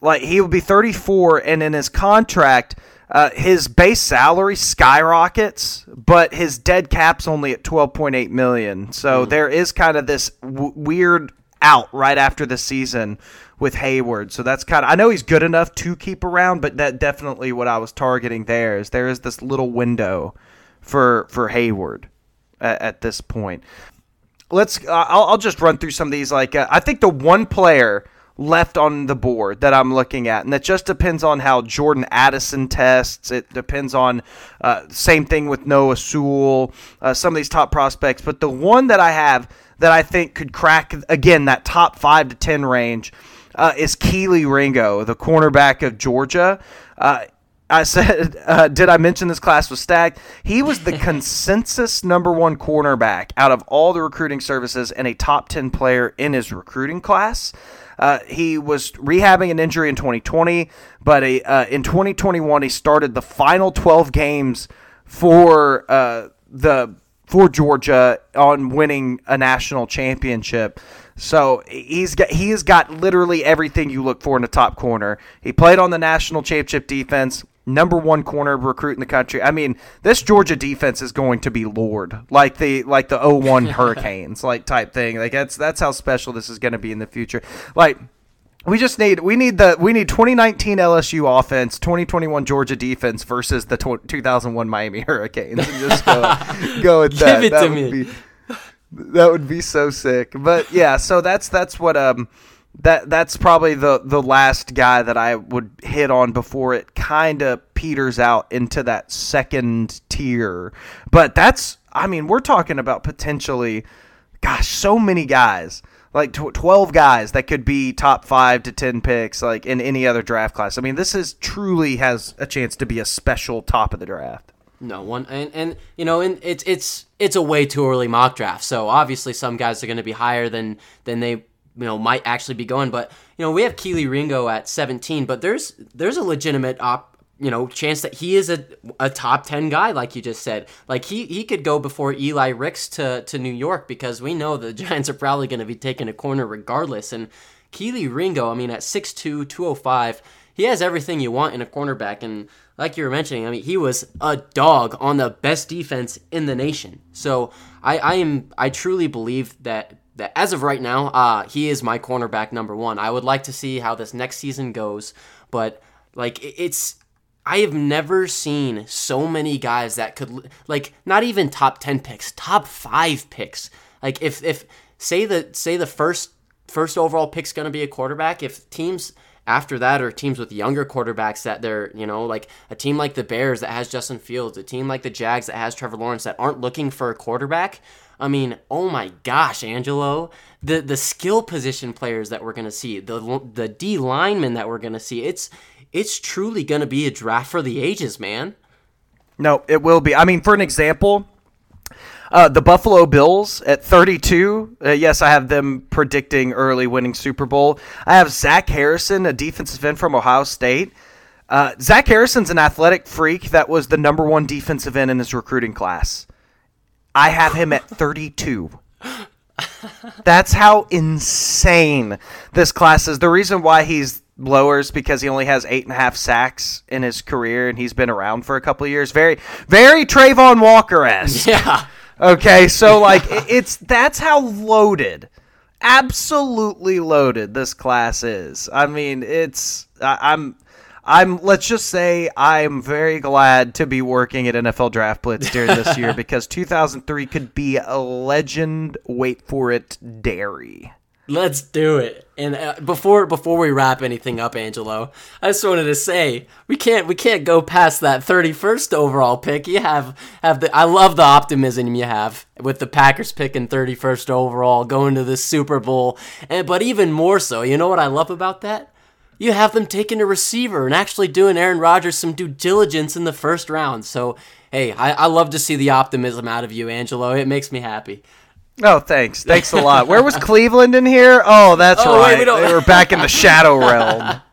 Like he will be 34, and in his contract, uh, his base salary skyrockets, but his dead cap's only at 12.8 million. So mm. there is kind of this w- weird out right after the season with Heyward. So that's kind of I know he's good enough to keep around, but that definitely what I was targeting there is there is this little window for for Heyward at, at this point. Let's I'll, I'll, just run through some of these. Like uh, I think the one player left on the board that I'm looking at, and that just depends on how Jordan Addison tests. It depends on uh, same thing with Noah Sewell, uh, some of these top prospects. But the one that I have that I think could crack again that top five to ten range uh, is Kelee Ringo, the cornerback of Georgia. Uh, I *laughs* said, uh, did I mention this class was stacked? He was the *laughs* consensus number one cornerback out of all the recruiting services and a top 10 player in his recruiting class. Uh, he was rehabbing an injury in 2020, but a, uh, in 2021 he started the final 12 games for uh, the for Georgia on winning a national championship. So he's got he has got literally everything you look for in a top corner. He played on the national championship defense, number one corner recruit in the country. I mean, this Georgia defense is going to be lord, like the like the 01 *laughs* Hurricanes, like type thing. Like that's that's how special this is going to be in the future. Like we just need we need the we need 2019 LSU offense, 2021 Georgia defense versus the 2001 Miami *laughs* Hurricanes. And just go, *laughs* go with that. Give it that to would me. Be, that would be so sick. But yeah, so that's that's what um that that's probably the the last guy that I would hit on before it kind of peters out into that second tier. But that's I mean, we're talking about potentially gosh, so many guys. Like tw- 12 guys that could be top 5 to 10 picks like in any other draft class. I mean, this is truly has a chance to be a special top of the draft. No one, and and you know, and it's it's it's a way too early mock draft. So obviously, some guys are going to be higher than than they you know might actually be going. But you know, we have Kelee Ringo at 17, but there's there's a legitimate op you know chance that he is a, a top 10 guy like you just said. Like he he could go before eli ricks to to new york because we know the *laughs* giants are probably going to be taking a corner regardless. And kelee ringo i mean at 6'2 205 he has everything you want in a cornerback. And like you were mentioning i mean he was a dog on the best defense in the nation. So i i am i truly believe that that as of right now uh he is my cornerback number one. I would like to see how this next season goes but like it's I have never seen so many guys that could like not even top 10 picks, top 5 picks. Like if if say the say the first first overall pick's going to be a quarterback, if teams after that are teams with younger quarterbacks that they're, you know, like a team like the Bears that has Justin Fields, a team like the Jags that has Trevor Lawrence that aren't looking for a quarterback, I mean, oh my gosh, Angelo, the the skill position players that we're going to see, the the D linemen that we're going to see. It's it's truly going to be a draft for the ages, man. No, it will be. I mean, for an example, uh, the Buffalo Bills at 32. Uh, yes, I have them predicting early winning Super Bowl. I have Zach Harrison, a defensive end from Ohio State. Uh, Zach Harrison's an athletic freak that was the number one defensive end in his recruiting class. I have him at 32. *laughs* That's how insane this class is. The reason why he's lowers because he only has eight and a half sacks in his career and he's been around for a couple of years. Very, very Travon Walker esque. Yeah. Okay, so like it's that's how loaded, absolutely loaded this class is. I mean, it's I, I'm. I'm let's just say I'm very glad to be working at NFL Draft Blitz during this year *laughs* because 2003 could be a legend. Wait for it, dairy. Let's do it. And uh, before before we wrap anything up, Angelo, I just wanted to say we can't we can't go past that 31st overall pick. You have have the I love the optimism you have with the Packers picking 31st overall, going to the Super Bowl, and but even more so, you know what I love about that? You have them taking a receiver and actually doing Aaron Rodgers some due diligence in the first round. So hey, I, I love to see the optimism out of you, Angelo. It makes me happy. Oh, thanks. Thanks a lot. Where was Cleveland in here? Oh, that's Oh, wait, right. we don't- they were back in the shadow realm. *laughs*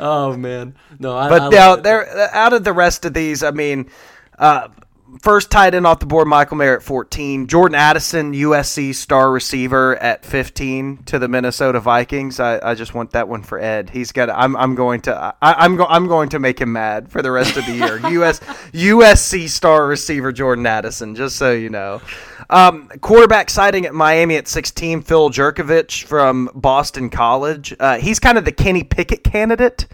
Oh man, no, I, I But love now they're out of the rest of these. I mean, uh, first tight end off the board, Michael Mayer at 14. Jordan Addison, USC star receiver at 15 to the Minnesota Vikings. I, I just want that one for Ed. He's got. I'm I'm going to. I, I'm go, I'm going to make him mad for the rest of the year. *laughs* US USC star receiver Jordan Addison. Just so you know. Um, quarterback sighting at Miami at 16, Phil Jurkovec from Boston College. Uh, he's kind of the Kenny Pickett candidate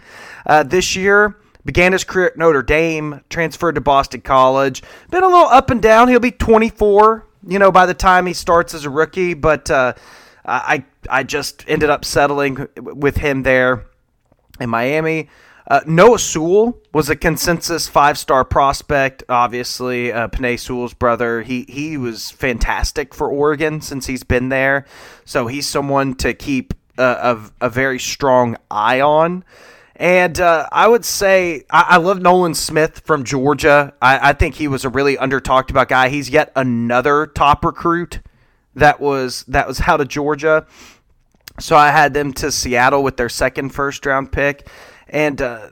uh, this year. Began his career at Notre Dame, transferred to Boston College. Been a little up and down. He'll be 24, you know, by the time he starts as a rookie. But uh, I I just ended up settling with him there in Miami. Uh, Noah Sewell was a consensus five star prospect. Obviously, uh, Penei Sewell's brother. He he was fantastic for Oregon since he's been there. So he's someone to keep a, a, a very strong eye on. And uh, I would say I, I, love Nolan Smith from Georgia. I, I think he was a really under talked about guy. He's yet another top recruit that was that was out of Georgia. So I had them to Seattle with their second first round pick. And uh,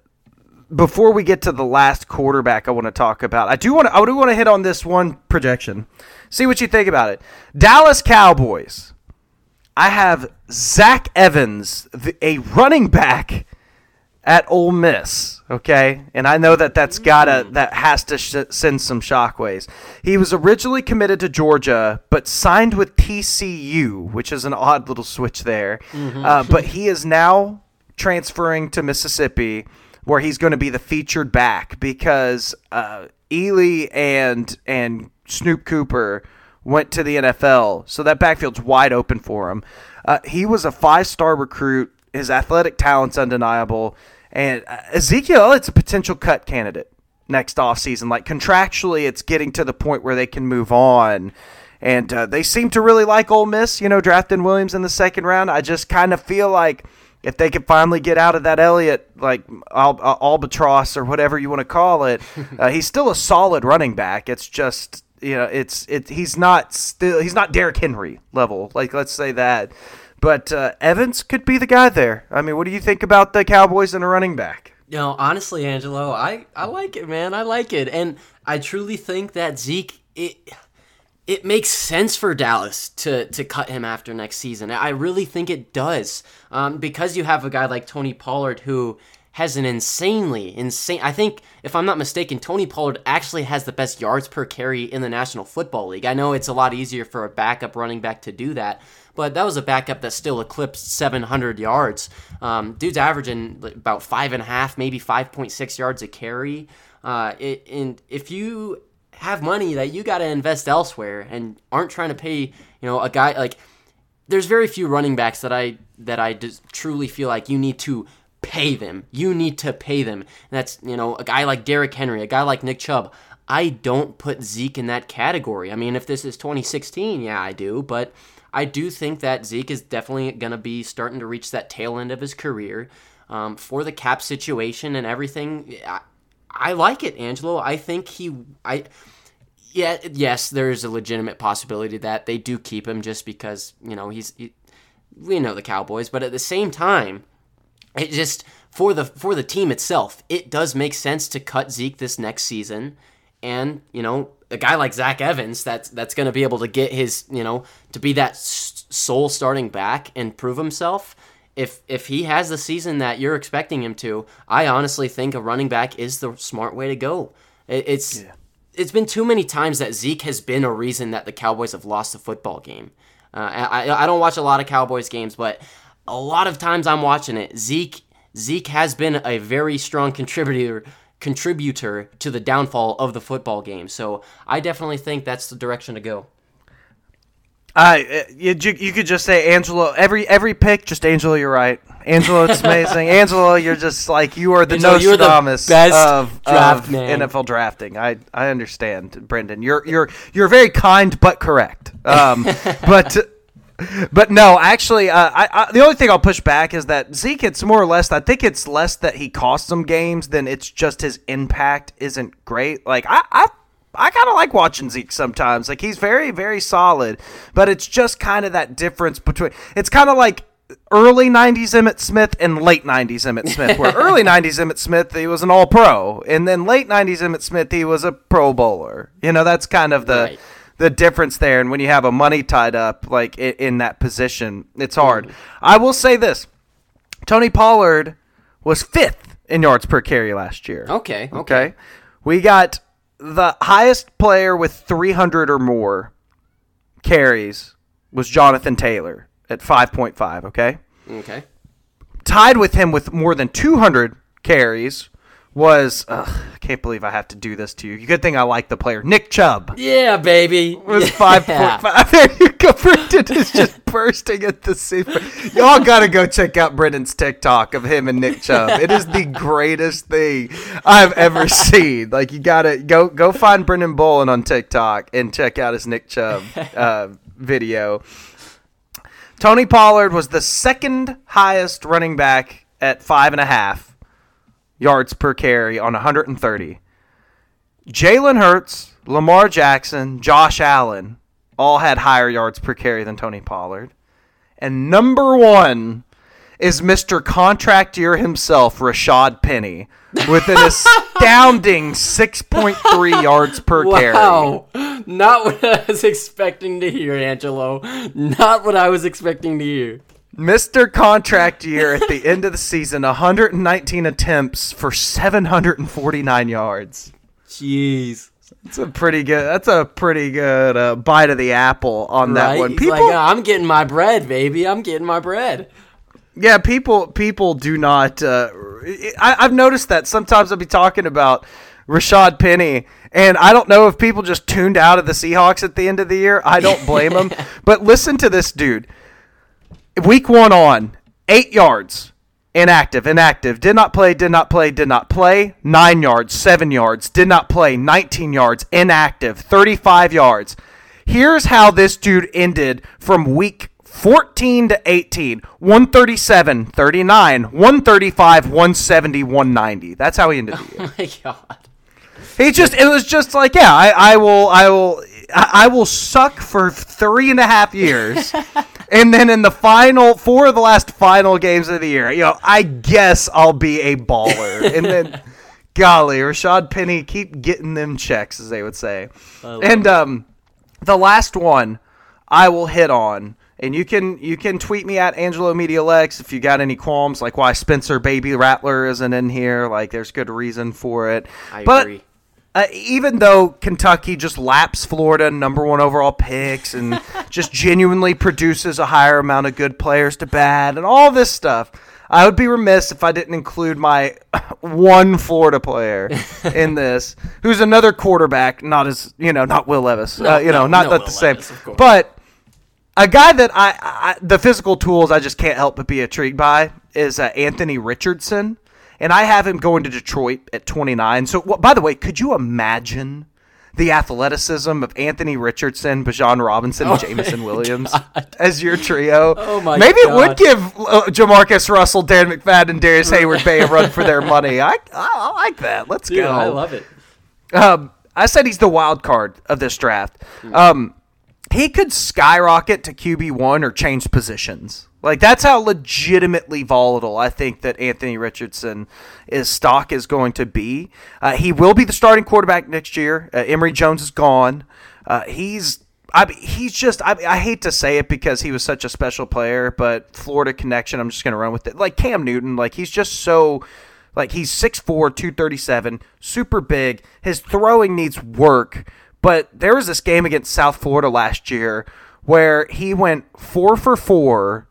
before we get to the last quarterback, I want to talk about. I do want to. I do want to hit on this one projection. See what you think about it. Dallas Cowboys. I have Zach Evans, a running back at Ole Miss. Okay, and I know that that's gotta mm. that has to sh- send some shockwaves. He was originally committed to Georgia, but signed with TCU, which is an odd little switch there. Mm-hmm. Uh, but he is now transferring to Mississippi, where he's going to be the featured back because uh, Ealy and and Snoop Conner went to the NFL, so that backfield's wide open for him. Uh, he was a five star recruit. His athletic talent's undeniable, and uh, Ezekiel it's a potential cut candidate next offseason. Like contractually, it's getting to the point where they can move on. And uh, they seem to really like Ole Miss, you know, drafting Williams in the second round. I just kind of feel like if they could finally get out of that Elliott like al- al- albatross or whatever you want to call it, *laughs* uh, he's still a solid running back. It's just you know it's it he's not still he's not Derrick Henry level like let's say that, but uh, Evans could be the guy there. I mean, what do you think about the Cowboys and a running back? You know, honestly, Angelo, I I like it, man. I like it, and I truly think that Zeke it it makes sense for Dallas to to cut him after next season. I really think it does um, because you have a guy like Tony Pollard who has an insanely insane. I think if I'm not mistaken, Tony Pollard actually has the best yards per carry in the National Football League. I know it's a lot easier for a backup running back to do that, but that was a backup that still eclipsed 700 yards. Um, dude's averaging about five and a half, maybe 5.6 yards a carry. Uh, it, and if you have money that you got to invest elsewhere and aren't trying to pay, you know, a guy like there's very few running backs that I that I truly feel like you need to pay them. You need to pay them. And that's, you know, a guy like Derrick Henry, a guy like Nick Chubb. I don't put Zeke in that category. I mean, if this is 2016, yeah, I do, but I do think that Zeke is definitely going to be starting to reach that tail end of his career. Um, for the cap situation and everything, I like it, Angelo. I think he, I, yeah, yes, there's a legitimate possibility that they do keep him just because you know he's, he, we know the Cowboys, but at the same time, it just for the for the team itself, it does make sense to cut Zeke this next season, and you know a guy like Zach Evans that's that's going to be able to get his you know to be that sole starting back and prove himself if if he has the season that you're expecting him to, I honestly think a running back is the smart way to go. It, it's yeah. it's been too many times that Zeke has been a reason that the Cowboys have lost a football game. Uh, I I don't watch a lot of Cowboys games, but a lot of times I'm watching it. Zeke Zeke has been a very strong contributor contributor to the downfall of the football game. So I definitely think that's the direction to go. Uh, you, you could just say Angelo. Every every pick, just Angelo. You're right. Angelo, it's amazing. *laughs* Angelo, you're just like you are the Angelo, Nostradamus the of, of NFL drafting. I I understand, Brendan. You're you're you're very kind but correct. Um, *laughs* but. But no, actually, uh, I, I, the only thing I'll push back is that Zeke. It's more or less. I think it's less that he costs some games than it's just his impact isn't great. Like I, I I kind of like watching Zeke sometimes. Like he's very, very solid, but it's just kind of that difference between. It's kind of like early 90s Emmitt Smith and late 90s Emmitt Smith, where *laughs* early 90s Emmitt Smith, he was an all pro. And then late 90s Emmitt Smith, he was a pro bowler. You know, that's kind of the. Right. The difference there, and when you have a money tied up like in, in that position, it's hard. Mm. I will say this: Tony Pollard was fifth in yards per carry last year. Okay, okay. okay? We got the highest player with 300 or more carries was Jonathan Taylor at 5.5, okay? Okay. Tied with him with more than 200 carries was I can't believe I have to do this to you. Good thing I like the player. Nick Chubb Yeah, baby. was yeah. five point five. *laughs* There you go. Brendan is just *laughs* bursting at the seams. Y'all gotta go check out Brendan's TikTok of him and Nick Chubb. It is the greatest thing I've ever seen. Like you gotta go go find Brendan Bolin on TikTok and check out his Nick Chubb uh, video. Tony Pollard was the second highest running back at five and a half yards per carry on 130. Jalen Hurts, Lamar Jackson, Josh Allen all had higher yards per carry than Tony Pollard. And number one is Mr. Contract Year himself, Rashad Penny, with an *laughs* astounding 6.3 yards per carry. Wow. Not what I was expecting to hear, Angelo. Not what I was expecting to hear. Mr. Contract Year at the end of the season, 119 attempts for 749 yards. Jeez. That's a pretty good. That's a pretty good uh, bite of the apple on that one. People, like, "Oh, I'm getting my bread, baby. I'm getting my bread. yeah, people, people do not. Uh, I, I've noticed that sometimes I'll be talking about Rashad Penny, and I don't know if people just tuned out of the Seahawks at the end of the year. I don't blame *laughs* them. But listen to this dude. Week one on eight yards. Inactive, inactive. Did not play, did not play, did not play. Nine yards, seven yards. Did not play. 19 yards. Inactive. 35 yards. Here's how this dude ended from week 14 to 18 137, 39, 135, 170, 190. That's how he ended the *laughs* oh year. Oh my god. He just, it was just like, yeah, I, I will, I will, I I will suck for three and a half years. *laughs* and then in the final, four of the last final games of the year, you know, I guess I'll be a baller. *laughs* and then, golly, Rashad Penny, keep getting them checks, as they would say. And, um, the last one I will hit on, and you can you can tweet me at Angelo Media Lex if you got any qualms, like why Spencer Baby Rattler isn't in here. Like, there's good reason for it. I but agree. Uh, even though Kentucky just laps Florida number one overall picks and *laughs* just genuinely produces a higher amount of good players to bad and all this stuff, I would be remiss if I didn't include my *laughs* one Florida player *laughs* in this, who's another quarterback, not as you know, not Will Levis, uh, you know, no, not, no not the same, Levis, course. but a guy that I, I the physical tools I just can't help but be intrigued by is uh, Anthony Richardson, and I have him going to Detroit at 29. So, well, by the way, could you imagine the athleticism of Anthony Richardson, Bijan Robinson, and Jameson *laughs* Williams as your trio? Oh, my Maybe it would give uh, JaMarcus Russell, Dan McFadden, and Darrius Heyward-Bey a run for their *laughs* money. I, I, I like that. Let's Dude, go. I love it. Um, I said he's the wild card of this draft. Hmm. Um, he could skyrocket to QB one or change positions. Like that's how legitimately volatile I think that Anthony Richardson is stock is going to be. Uh, he will be the starting quarterback next year. Uh, Emory Jones is gone. Uh, he's I, he's just I, I hate to say it because he was such a special player, but Florida connection. I'm just gonna run with it. Like Cam Newton, like he's just so like he's 6'4", 237, super big. His throwing needs work. But there was this game against South Florida last year where he went four for four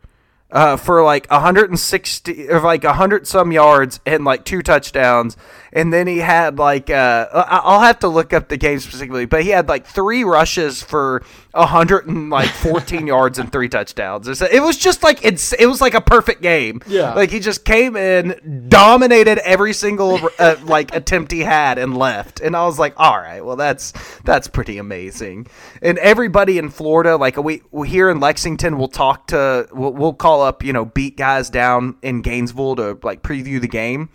uh, for like 160 or like 100 some yards and like two touchdowns. And then he had like, uh, I'll have to look up the game specifically, but he had like three rushes for 114 *laughs* yards and three touchdowns. It was just like, it's, it was like a perfect game. Yeah. Like he just came in, dominated every single uh, *laughs* like attempt he had, and left. And I was like, all right, well that's that's pretty amazing. And everybody in Florida, like we, we here in Lexington, will talk to, we'll, we'll call up, you know, beat guys down in Gainesville to like preview the game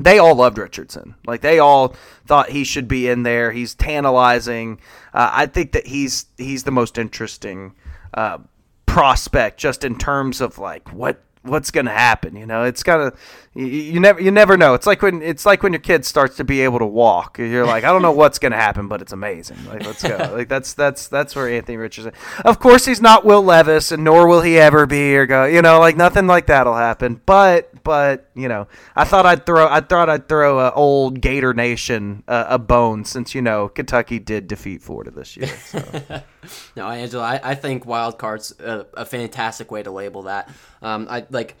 they all loved Richardson. Like they all thought he should be in there. He's tantalizing. Uh, I think that he's he's the most interesting uh, prospect, just in terms of like what what's going to happen. You know, it's kind of you, you never you never know. It's like when it's like when your kid starts to be able to walk. You're like, I don't know what's going to happen, but it's amazing. Like let's go. *laughs* like that's that's that's where Anthony Richardson. Of course, he's not Will Levis, and nor will he ever be or go. You know, like nothing like that'll happen. But but you know, I thought I'd throw I thought I'd throw a old Gator Nation uh, a bone since you know Kentucky did defeat Florida this year. So. *laughs* No, Angelo, I, I think wild cards a, a fantastic way to label that. Um, I like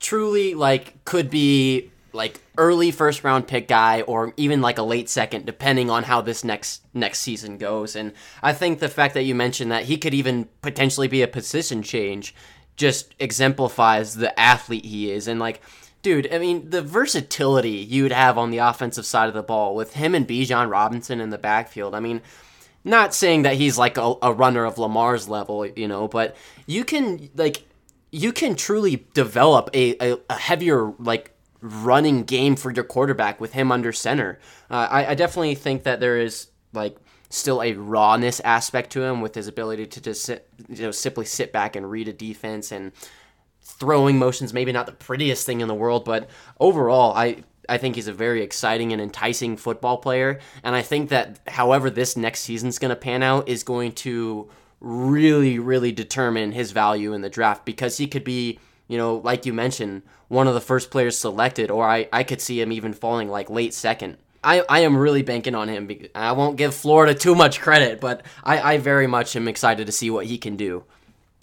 truly like could be like early first round pick guy or even like a late second depending on how this next next season goes and i think the fact that you mentioned that he could even potentially be a position change just exemplifies the athlete he is and like dude i mean the versatility you would have on the offensive side of the ball with him and Bijan Robinson in the backfield i mean not saying that he's like a, a runner of lamar's level you know but you can like you can truly develop a, a, a heavier like running game for your quarterback with him under center. Uh, I, I definitely think that there is like still a rawness aspect to him with his ability to just sit, you know simply sit back and read a defense and throwing motions. Maybe not the prettiest thing in the world, but overall, I I think he's a very exciting and enticing football player. And I think that however this next season's going to pan out is going to really, really determine his value in the draft because he could be, you know, like you mentioned, one of the first players selected, or I, I could see him even falling like late second. I, I am really banking on him. I won't give Florida too much credit, but I, I very much am excited to see what he can do.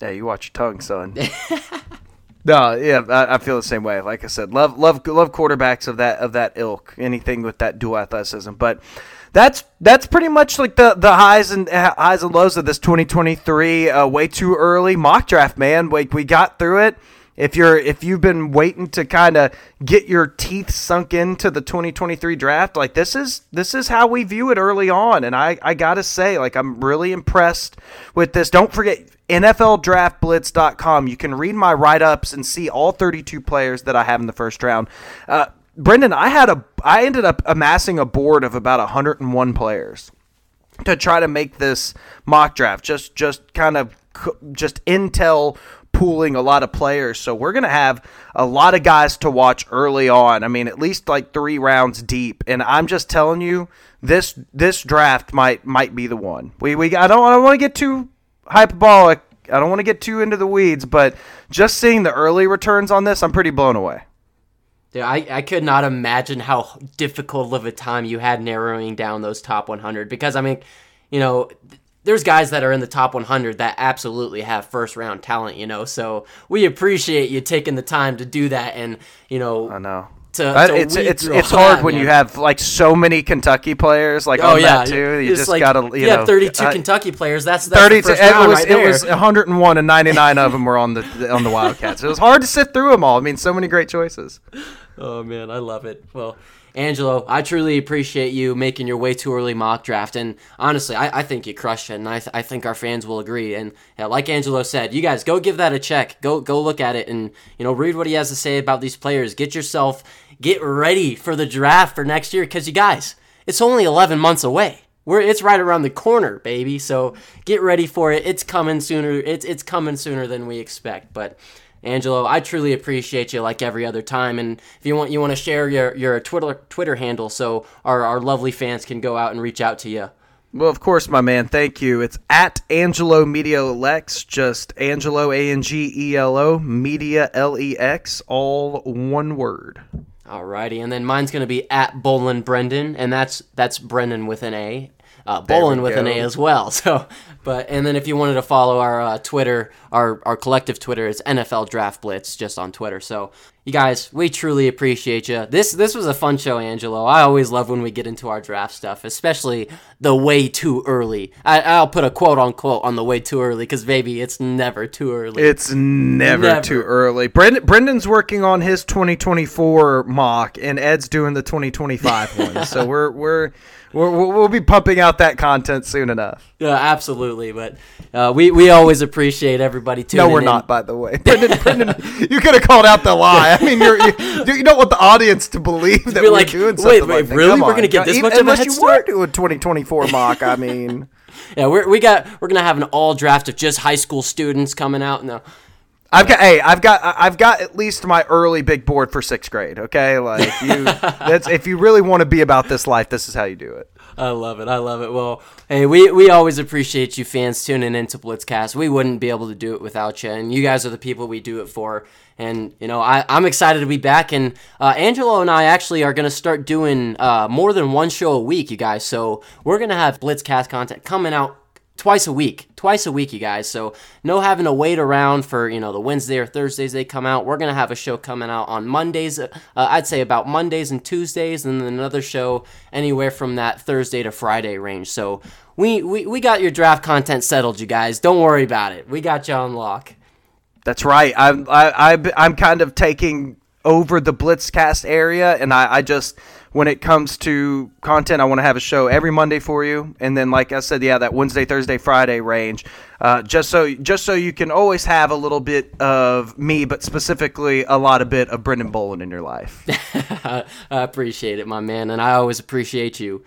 Yeah, you watch your tongue, son. *laughs* no, yeah, I, I, feel the same way. Like I said, love love love quarterbacks of that of that ilk. Anything with that dual athleticism, but that's that's pretty much like the the highs and highs and lows of this 2023. Uh, way too early mock draft, man. Like we got through it. If you're if you've been waiting to kind of get your teeth sunk into the 2023 draft, like this is this is how we view it early on, and I I gotta say, like I'm really impressed with this. Don't forget NFLDraftBlitz.com. You can read my write ups and see all 32 players that I have in the first round. Uh, Brendan, I had a I ended up amassing a board of about 101 players to try to make this mock draft. Just just kind of just intel pooling a lot of players. So we're going to have a lot of guys to watch early on. I mean, at least like 3 rounds deep. And I'm just telling you this this draft might might be the one. We we I don't I don't want to get too hyperbolic. I don't want to get too into the weeds, but just seeing the early returns on this, I'm pretty blown away. Dude, I, I could not imagine how difficult of a time you had narrowing down those top 100 because, I mean, you know, there's guys that are in the top 100 that absolutely have first round talent, you know. So we appreciate you taking the time to do that, and you know, I know. To, to it's it's it's hard that, when man. you have like so many Kentucky players like oh, on yeah. that too. You just like, gotta you, you know, have 32 uh, Kentucky players. That's, that's 32. it was right it was 101 and 99 of them were on the on the Wildcats. It was hard to sit through them all. I mean, so many great choices. Oh man, I love it. Well, Angelo, I truly appreciate you making your way too early mock draft, and honestly, I, I think you crushed it, and I, th- I think our fans will agree. And yeah, like Angelo said, you guys go give that a check. Go go look at it, and you know read what he has to say about these players. Get yourself get ready for the draft for next year, because you guys, it's only 11 months away. We're, it's right around the corner, baby. So get ready for it. It's coming sooner. It's it's coming sooner than we expect. But Angelo, I truly appreciate you like every other time. And if you want, you want to share your, your Twitter Twitter handle so our, our lovely fans can go out and reach out to you. Well, of course, my man. Thank you. It's at Angelo Media Lex, just Angelo A N G E L O Media L E X, all one word. Alrighty, and then mine's gonna be at Bolin Brendan, and that's that's Brendan with an A, uh, Bolin with go. an A as well. *laughs* So but and then if you wanted to follow our uh, Twitter, our our collective Twitter is NFL Draft Blitz just on Twitter. So you guys, we truly appreciate you. This this was a fun show, Angelo. I always love when we get into our draft stuff, especially the way too early. I, will put a quote unquote on the way too early because baby, it's never too early. It's never, never. too early. Brendan, Brendan's working on his 2024 mock, and Ed's doing the 2025 *laughs* one. So we're we're we will be pumping out that content soon enough. Yeah, absolutely. But uh, we we always appreciate everybody tuning. No, we're in. not. By the way, *laughs* Brendan, Brendan, you could have called out the lie. I mean, you're, you you don't want the audience to believe that we're like, doing something. Wait, wait, like really? We're gonna get this much of a head start? Unless you were doing 2024 mock. I mean. *laughs* yeah, we're, we got we're gonna have an all draft of just high school students coming out. No, I've got hey, I've got I've got at least my early big board for sixth grade. Okay, like you, *laughs* that's if you really want to be about this life, this is how you do it. I love it. I love it. Well, hey, we, we always appreciate you fans tuning into Blitzcast. We wouldn't be able to do it without you, and you guys are the people we do it for. And you know, I, I'm excited to be back. And uh, Angelo and I actually are going to start doing uh, more than one show a week, you guys. So we're going to have Blitzcast content coming out twice a week, twice a week, you guys. So no having to wait around for you know the Wednesday or Thursdays they come out. We're gonna have a show coming out on Mondays. Uh, I'd say about Mondays and Tuesdays, and then another show anywhere from that Thursday to Friday range. So we we, we got your draft content settled, you guys. Don't worry about it. We got you on lock. That's right. I'm I, I I'm kind of taking over the Blitzcast area, and I, I just when it comes to content, I want to have a show every Monday for you, and then like I said, yeah, that Wednesday, Thursday, Friday range, uh, just so just so you can always have a little bit of me, but specifically a lot of bit of Brendan Bolin in your life. *laughs* I appreciate it, my man, and I always appreciate you.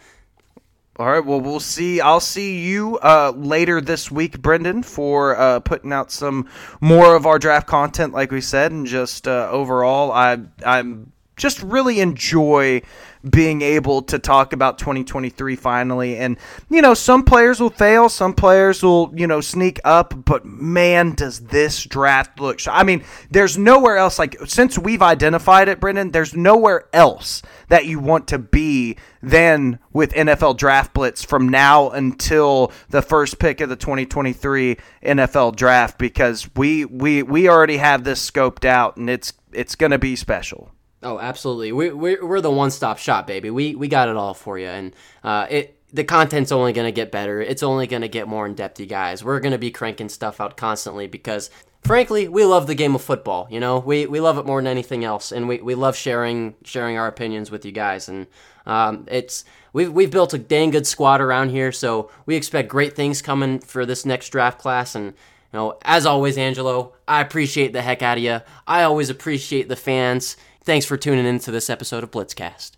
All right. Well, we'll see. I'll see you uh, later this week, Brendan, for uh, putting out some more of our draft content, like we said, and just uh, overall, I I'm just really enjoy being able to talk about 2023 finally. And, you know, some players will fail, some players will, you know, sneak up, but man, does this draft look. I mean, there's nowhere else, like, since we've identified it, Brendan, there's nowhere else that you want to be than with NFL Draft Blitz from now until the first pick of the 2023 NFL Draft because we we we already have this scoped out and it's it's going to be special. Oh, absolutely. We, we're, we're the one stop shop, baby. We, we got it all for you. And uh, it the content's only going to get better. It's only going to get more in depth, you guys. We're going to be cranking stuff out constantly because, frankly, we love the game of football. You know, we, we love it more than anything else, and we, we love sharing sharing our opinions with you guys. And um, it's we've we've built a dang good squad around here, so we expect great things coming for this next draft class. And you know, as always, Angelo, I appreciate the heck out of you. I always appreciate the fans. Thanks for tuning in to this episode of Blitzcast.